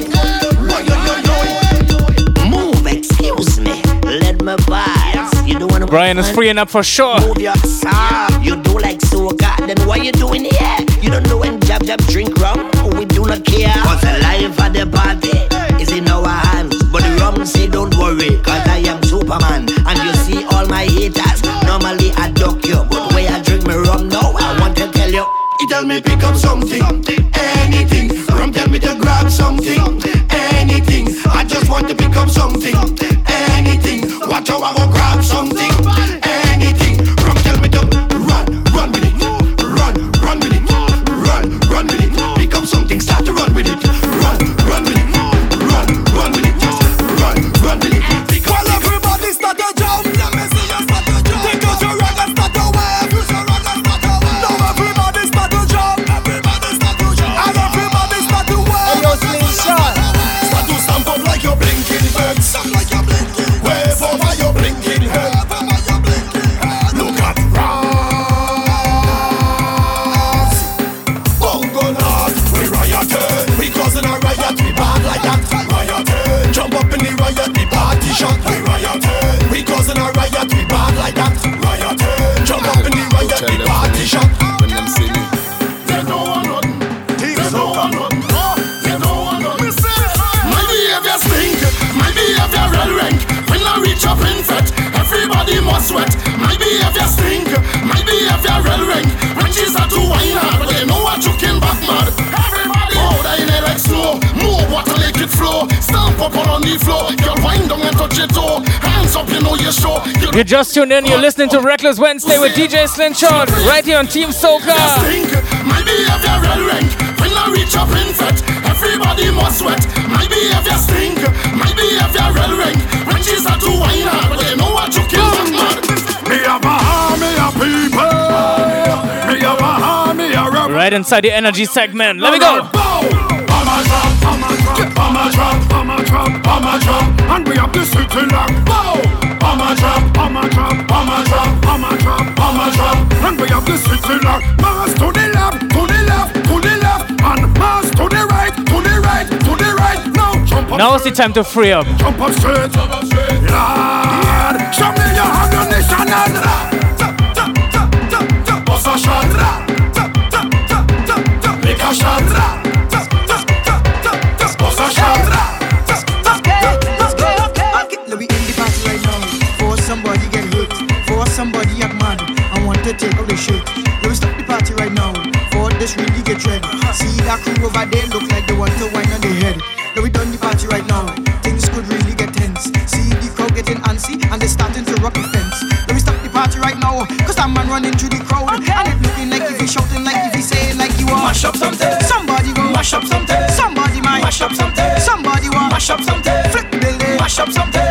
boy, yo, yo, yo. Move, excuse me. Let me pass. You don't wanna Brian is freeing up for sure. move your sound. You do like soca, then what you doing here? You don't know when Jab Jab drink rum? We care. Cause the life of the party is in our hands. But the rum say don't worry, cause I am Superman. And you see all my haters, normally I duck you. But when I drink my rum now, I want to tell you. He tell me pick up something, anything. Rum tell me to grab something, anything. I just want to pick up something. Up on the floor. Girl wind down and touch your toe. Hands up, you know you're sure. You You just tuned in, you're listening to Reckless Wednesday with DJ Slingshot right here on Team Soca. My behavior real rank. When I reach up in fat, everybody must sweat. My behavior stink. My behavior real rank. When she's a to wine hard, but they know what you kill back mad. Me have a army of people. Me have a army of rap. Right inside the energy segment. Let me go. I'm a drop, I'm a drop, I'm drop, I'm a drop, I'm a drop, and we have the city lock. Bow! I'm a drop, I'm a drop, I'm a drop, I'm a drop, I'm a drop, and we have the city lock. Mass to the left, to the left, to the left, and mass to the right, to the right, to the right. Now jump up Now is the time to free up. Jump up straight, jump up straight. Lord, show me your ammunition and ra, I want to take off the shirt. Let me stop the party right now. For this really get ready. See that crew over there look like they want to wine on their head. Let we done the party right now. Things could really get tense. See the crowd getting antsy and they starting to rock the fence. Let me stop the party right now. Cause that man running through the crowd. And it looking like if he shouting like if he saying like you want Mash up something. Somebody go Mash up something. Somebody might Mash up something. Somebody want Mash up something. Flip the building Mash up something.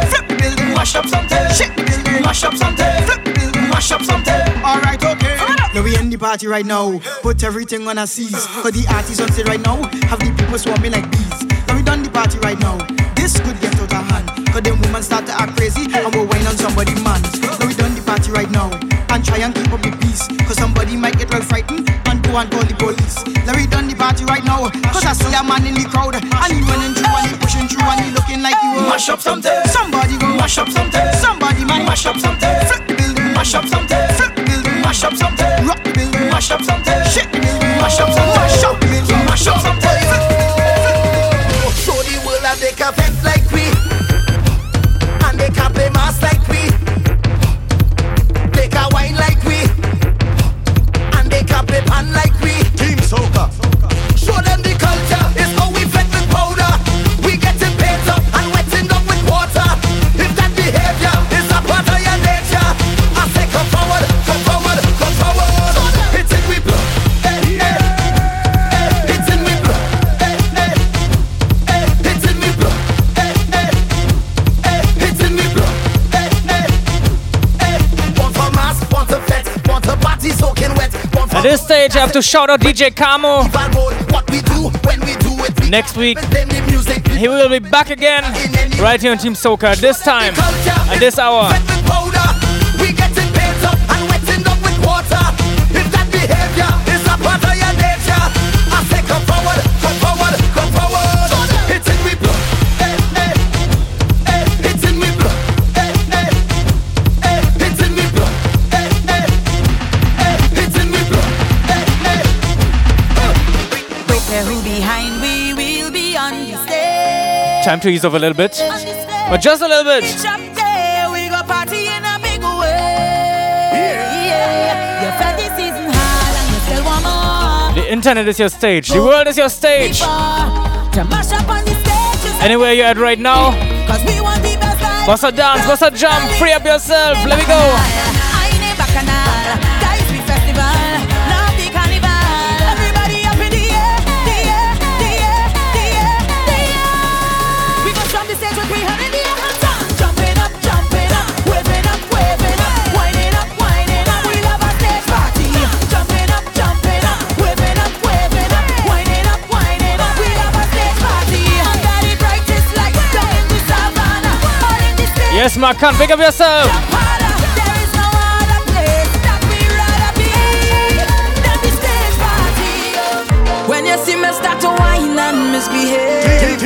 Party right now. Put everything on a seize. For the artists on stage right now, have the people swarming like bees. Now we done the party right now. This could get out of hand. Cause them women start to act crazy and we'll whine on somebody man. Now we done the party right now. And try and keep up the peace. Cause somebody might get well frightened and go and call the police. Now we done the party right now. Cause I see a man in the crowd. And he running through and he pushing through and he looking like you Mash up something. Somebody go Mash up something. Somebody might Mash up something. Flip the building Mash up something. Flip the building Mash up something. Rock Mash up something. Building Mash up something. At this stage, I have to shout out DJ Camo. Next week, he will be back again right here on Team Soca this time at this hour. Time to ease off a little bit. But just a little bit. The internet is your stage. The world is your stage. Anywhere you're at right now. Bust a dance, bust a jump, free up yourself. Let me go. In the stage. Yes, pick up yourself. When you see me start to whine and misbehave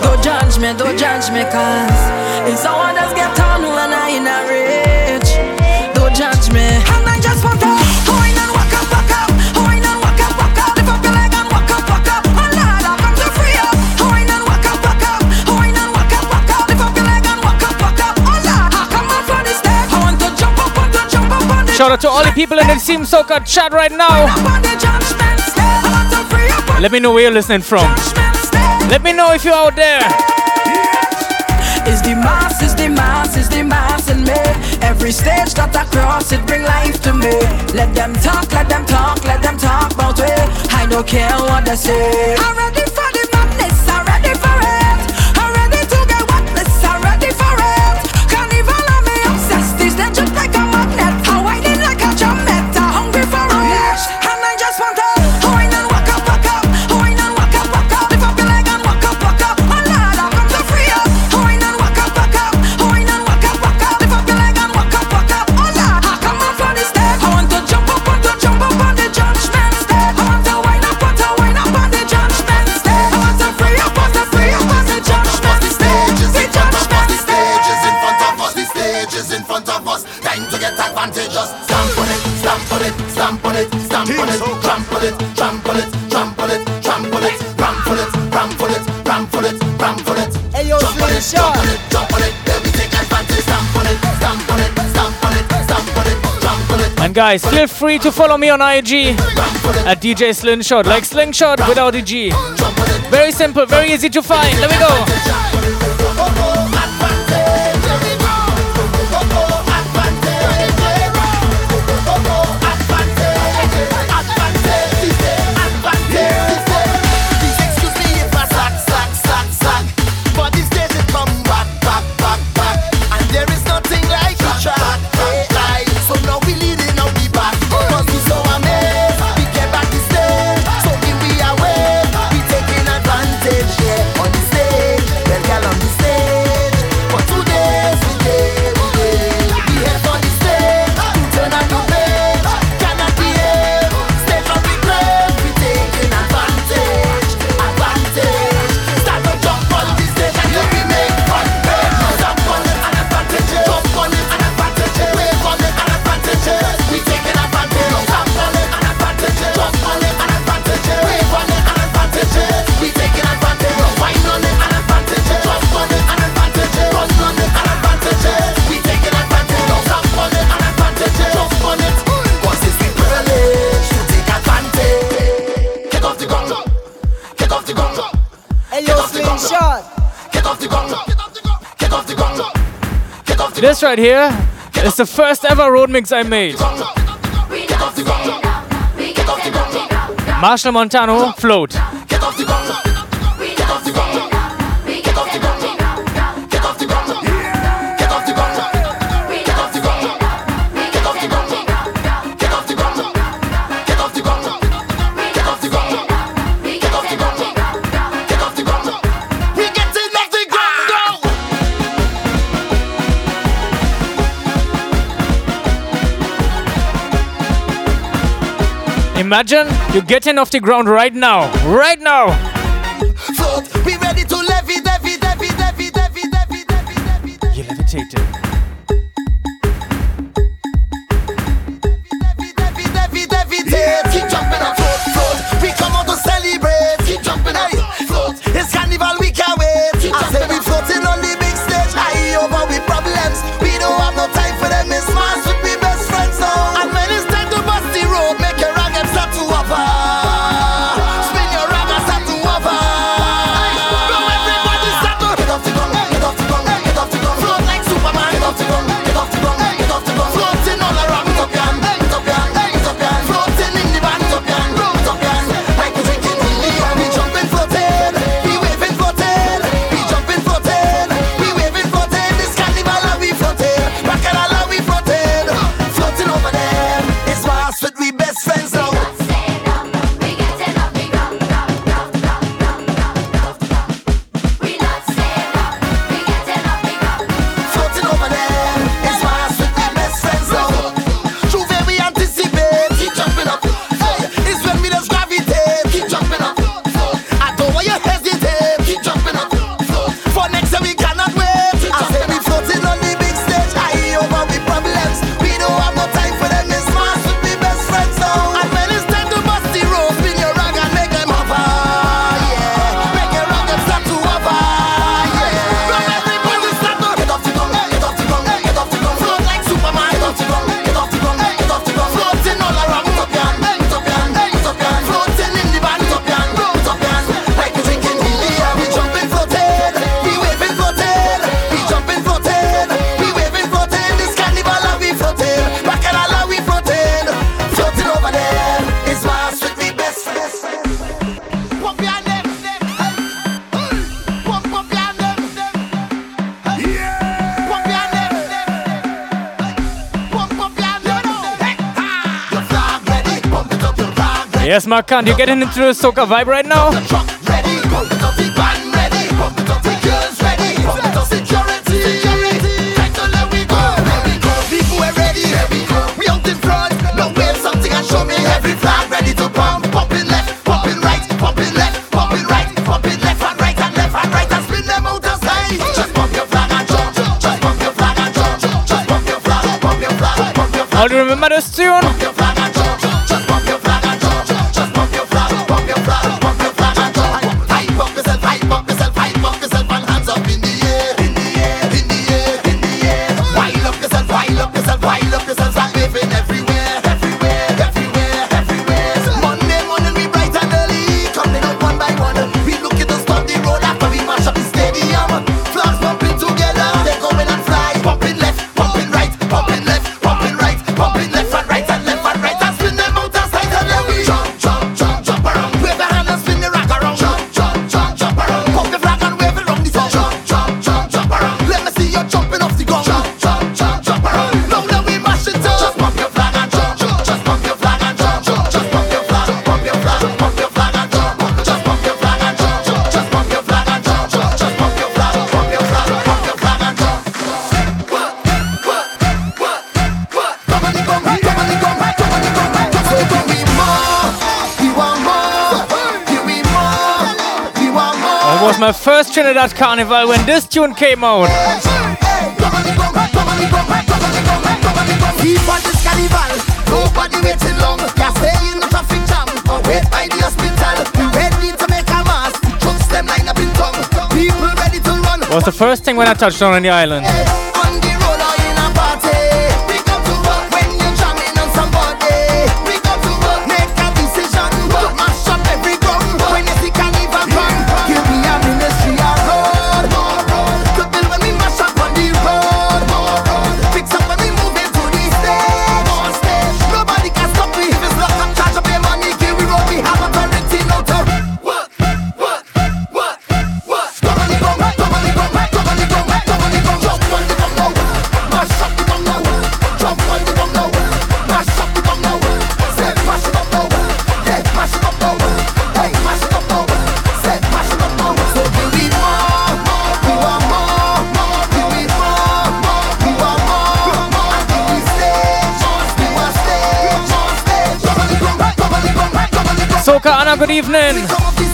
Don't judge me, don't judge me cause If someone just get on when I in a Shout out to all the people in the Team Soca chat right now. Let me know where you're listening from. Let me know if you're out there. Is the mass, is the mass, is the mass in me. Every stage that I cross, it bring life to me. Let them talk, let them talk, let them talk about. I don't care what they say. guys, feel free to follow me on IG at DJ Slingshot, like Slingshot without a G. Very simple, very easy to find. Let me go. this right here is the first ever road mix I made. Machel Montano, Float. Imagine you're getting off the ground right now, right now. Yes, Mark, can't you getting into the soca vibe right now? My first Trinidad Carnival when this tune came out. See for this carnival, nobody waiting long. Can't stay in the traffic jam or wait by the hospital. We ready to make a mass. Trucks them line up in tongue. People ready to run. Was the first thing when I touched down on the island. Anna, good evening.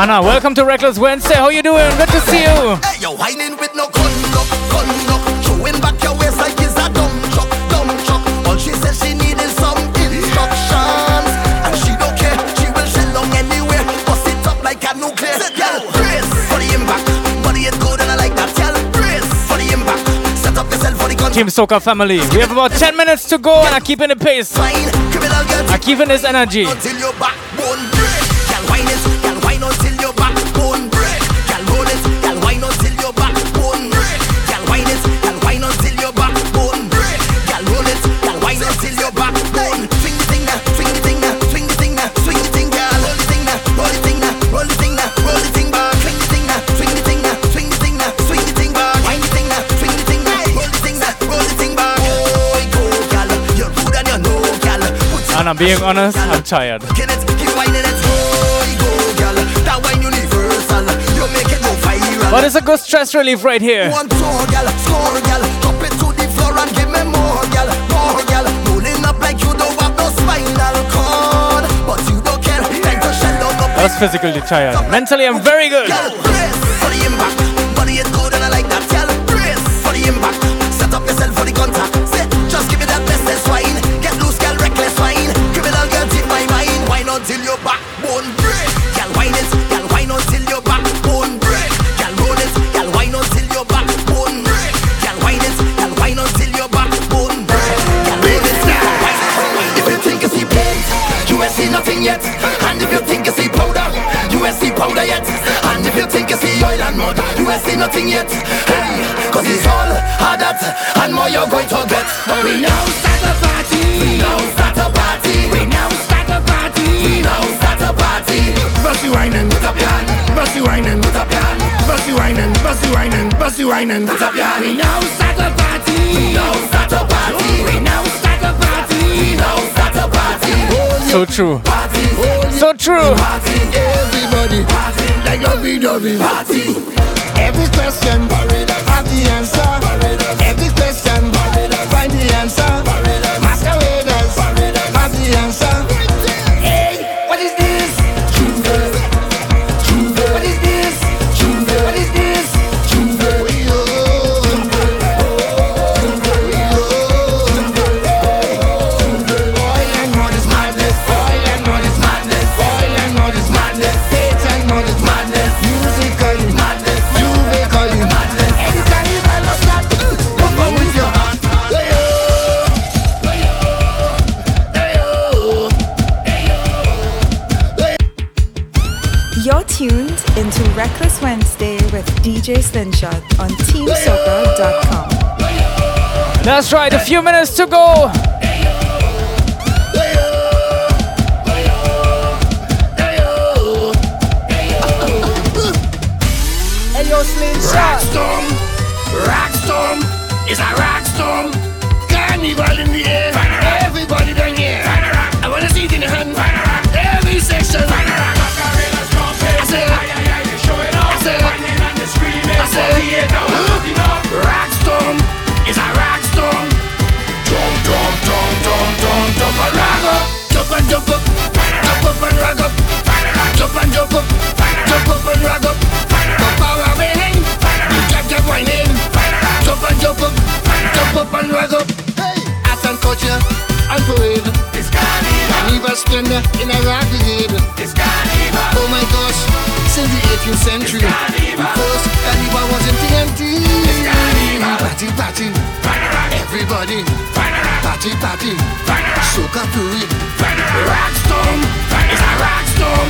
Anna, welcome to Reckless Wednesday. How you doing? Good to see you. Hey, you're whining with no conduct, conduct. Back your waist like it's a dumb truck, dumb truck. All she said she needed some instructions, and she don't care. She will shell long anywhere. Bust it up like a nuclear. Girl, brace for the impact. Body is good and I like that. Girl, brace for the impact. Set up yourself for the contact. Team Soca family. We have about 10 minutes to go and I'm keeping the pace. I'm keeping this energy. until your backbone make it go viral. But it's a good stress relief right here. One tour, girl, score, girl. Drop it to the floor and give me more, girl, more, girl. Rolling up like you don't have no spinal cord, but you don't care. Time to shell up. I was physically tired. Mentally, I'm very good. Think you see oil and mud, you ain't see nothing yet. Hey, cause it's all hard that and more you're going to get. We now start a party. We now start a party. We now start a party. We now start a party. Bust whining, put up your hand. You whining, put up your hand. You whining, you whining, you whining, put up your hand. We now start a party. We now start a party. We now start a party. We now start a party. So true. So true. Everybody party like lovey dovey party. Every question have the answer. Every question find the answer. Masqueraders have the answer. DJ Slingshot on TeamSoca.com. That's right, a few minutes to go. Hey yo, Slingshot. Rockstorm, Rockstorm is a rockstorm. Carnival in the and rag up. Jump around me, you jump, jump, whining. Jump and jump up. Jump up and rag up. Art and culture and parade. It's carnival. Carnival splendor in a rock brigade. It's carnival. Oh my gosh, since the 18th century. First carnival was in. It's carnival. Party, party. Everybody. Party, party. Soca fury. Rockstorm. It's a rockstorm.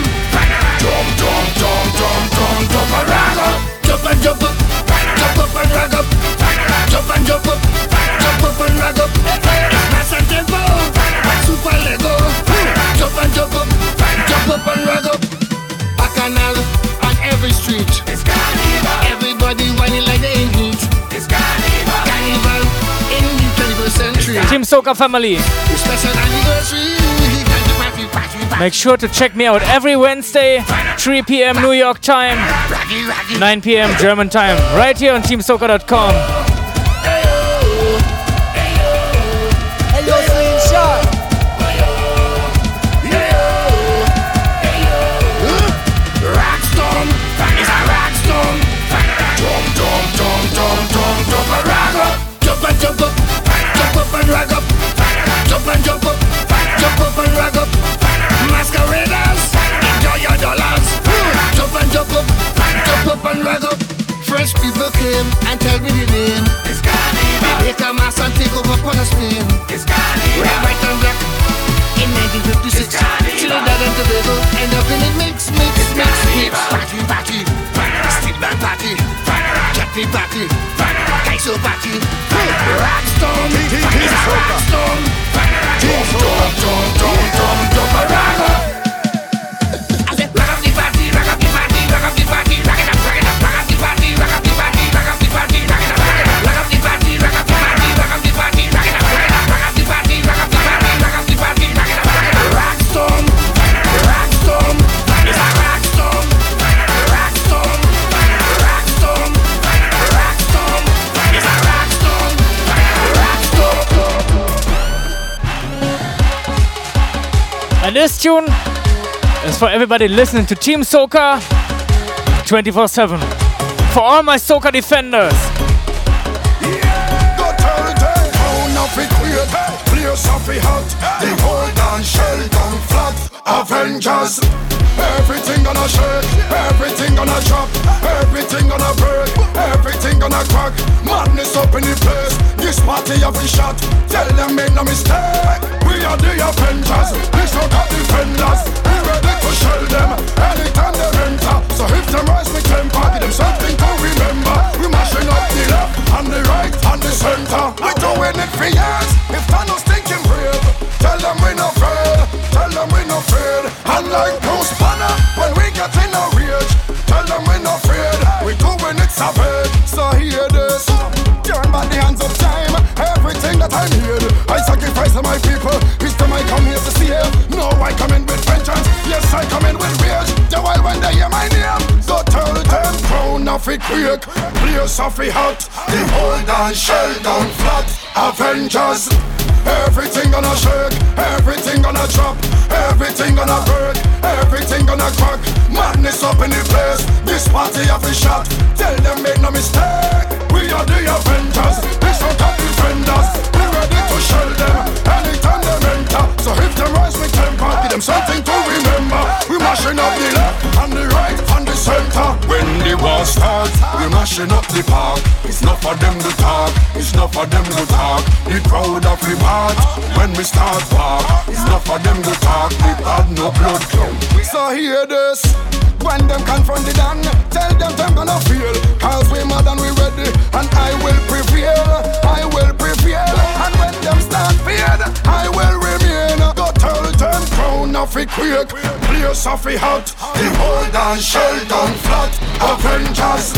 Jump, jump, jump, jump, jump, jump and rag up. Jump and jump up. Jump up and rag up. Jump and jump up. Jump up and rag up. Mass and tempo. Super Lego. Jump and jump up. Jump up and rag up. Bacchanal on every street. It's carnival. Everybody whining like they ain't heat. It's carnival. Carnival in the 21st century. Team Soca family. Special anniversary. Make sure to check me out every Wednesday, 3 p.m. New York time, 9 p.m. German time, right here on TeamSoca.com. rag up. Masqueraders, enjoy your dollars. Jump and jump up. Jump up and rag up. Fresh people came and tell me the name. It's carnival. They take a mass and take over upon a spin. It's carnival. Red, white and black. In 1956, Trinidad and Tobago end up in a mix, mix, mix, mix. Party, party, stick band party, chutney party, kaiso party. Rockstorm, it's a rockstorm. Jump, jump, jump, jump, jump, jump, a rag up. I this tune is for everybody listening to Team Soca 24 7. For all my Soca defenders. Everything gonna shake, everything gonna drop, everything gonna break, everything gonna crack. Madness up in the place. This party have a shot. Tell them make no mistake. We are the Avengers. We so got defenders. We ready to shell them anytime they enter. So if them rise with temper, give them something to remember. We mashing up the left and the right and the center. We doing it for years. If Thanos thinking brave, tell them we no afraid. Tell them we no afraid. And like Doing it savage. So hear this. Turn back the hands of time. Everything that I need, I sacrifice to my people. It's time I come here to see it. No, I come in with vengeance. Yes, I come in with The while when they hear my name, so tell them crown of it quick, place of it hot. The whole dance shell down flat. Avengers. Everything gonna shake, everything gonna drop, everything gonna break, everything gonna crack. Madness up in the place. This party have a shot. Tell them make no mistake. We are the Avengers. We so top defenders. We ready to shell them anytime they enter. So if them rise with temper, give them something to remember. We mashing up the left and the right and the center. When the war starts, we mashing up the park. It's not for them to talk. It's not for them to talk. The crowd of the heart when we start walk. It's not for them to talk. We had no blood clot. So hear this. When them confront the Dan, tell them them gonna feel. Cause we mad and we ready, and I will prevail. I will prevail. And when them start feared, I will remain. Them crown of it quick, place of it hot. The whole dance shell down flat. Avengers.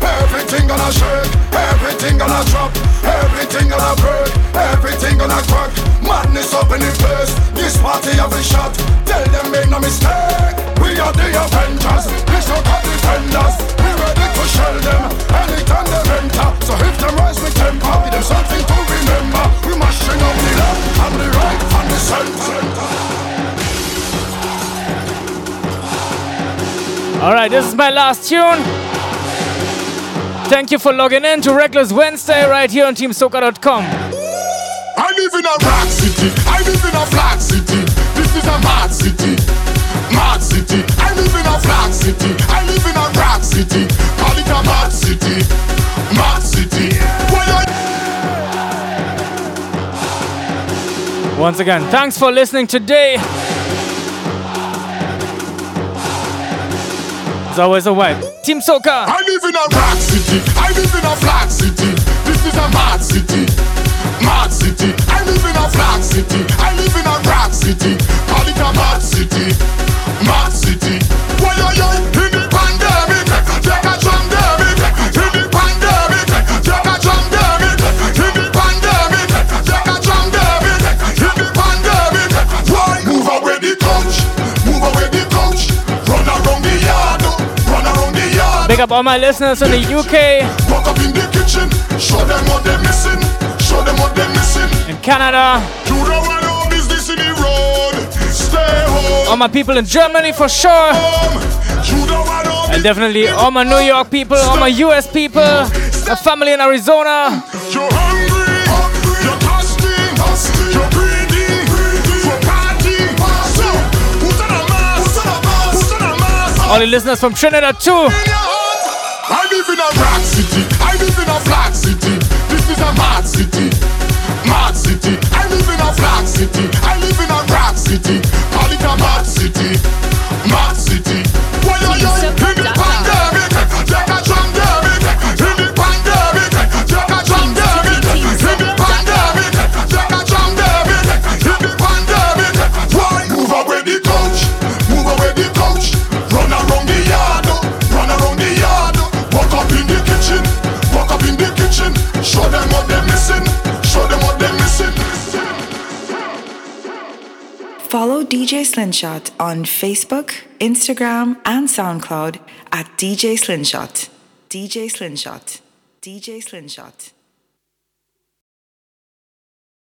Everything gonna shake, everything gonna drop, everything gonna break, everything gonna crack. Madness up in the place, this party have a shot. Tell them make no mistake, we are the Avengers, Alright, this is my last tune. Thank you for logging in to Reckless Wednesday right here on TeamSoca.com. I live in a rock city. I live in a flat city. This is a mad city. Mad city. I live in a flat city. I live in a rock city. Call it a mad city. Mad city. Once again, thanks for listening today. It's always a vibe. Team Soca. I live in a rock city. I live in a flat city. This is a mad city. Mad city. I live in a flat city. I live in a rock city. Call it a mad city. Mad city. Why are you up all my listeners in the UK, Walk up in the kitchen, show them what they're missing, show them what they're missing. in Canada, You don't want no business in the road, stay home. all my people in Germany for sure, You don't want no and definitely all my New York people, all my US people, my family in Arizona. You're hungry, you're thirsty, you're greedy, for party. So, put on a mask, put on a mask. All the listeners from Trinidad too. A flat city. I live in a rock city. Call it a mad city. DJ Slingshot on Facebook, Instagram, and SoundCloud at DJ Slingshot. DJ Slingshot. DJ Slingshot.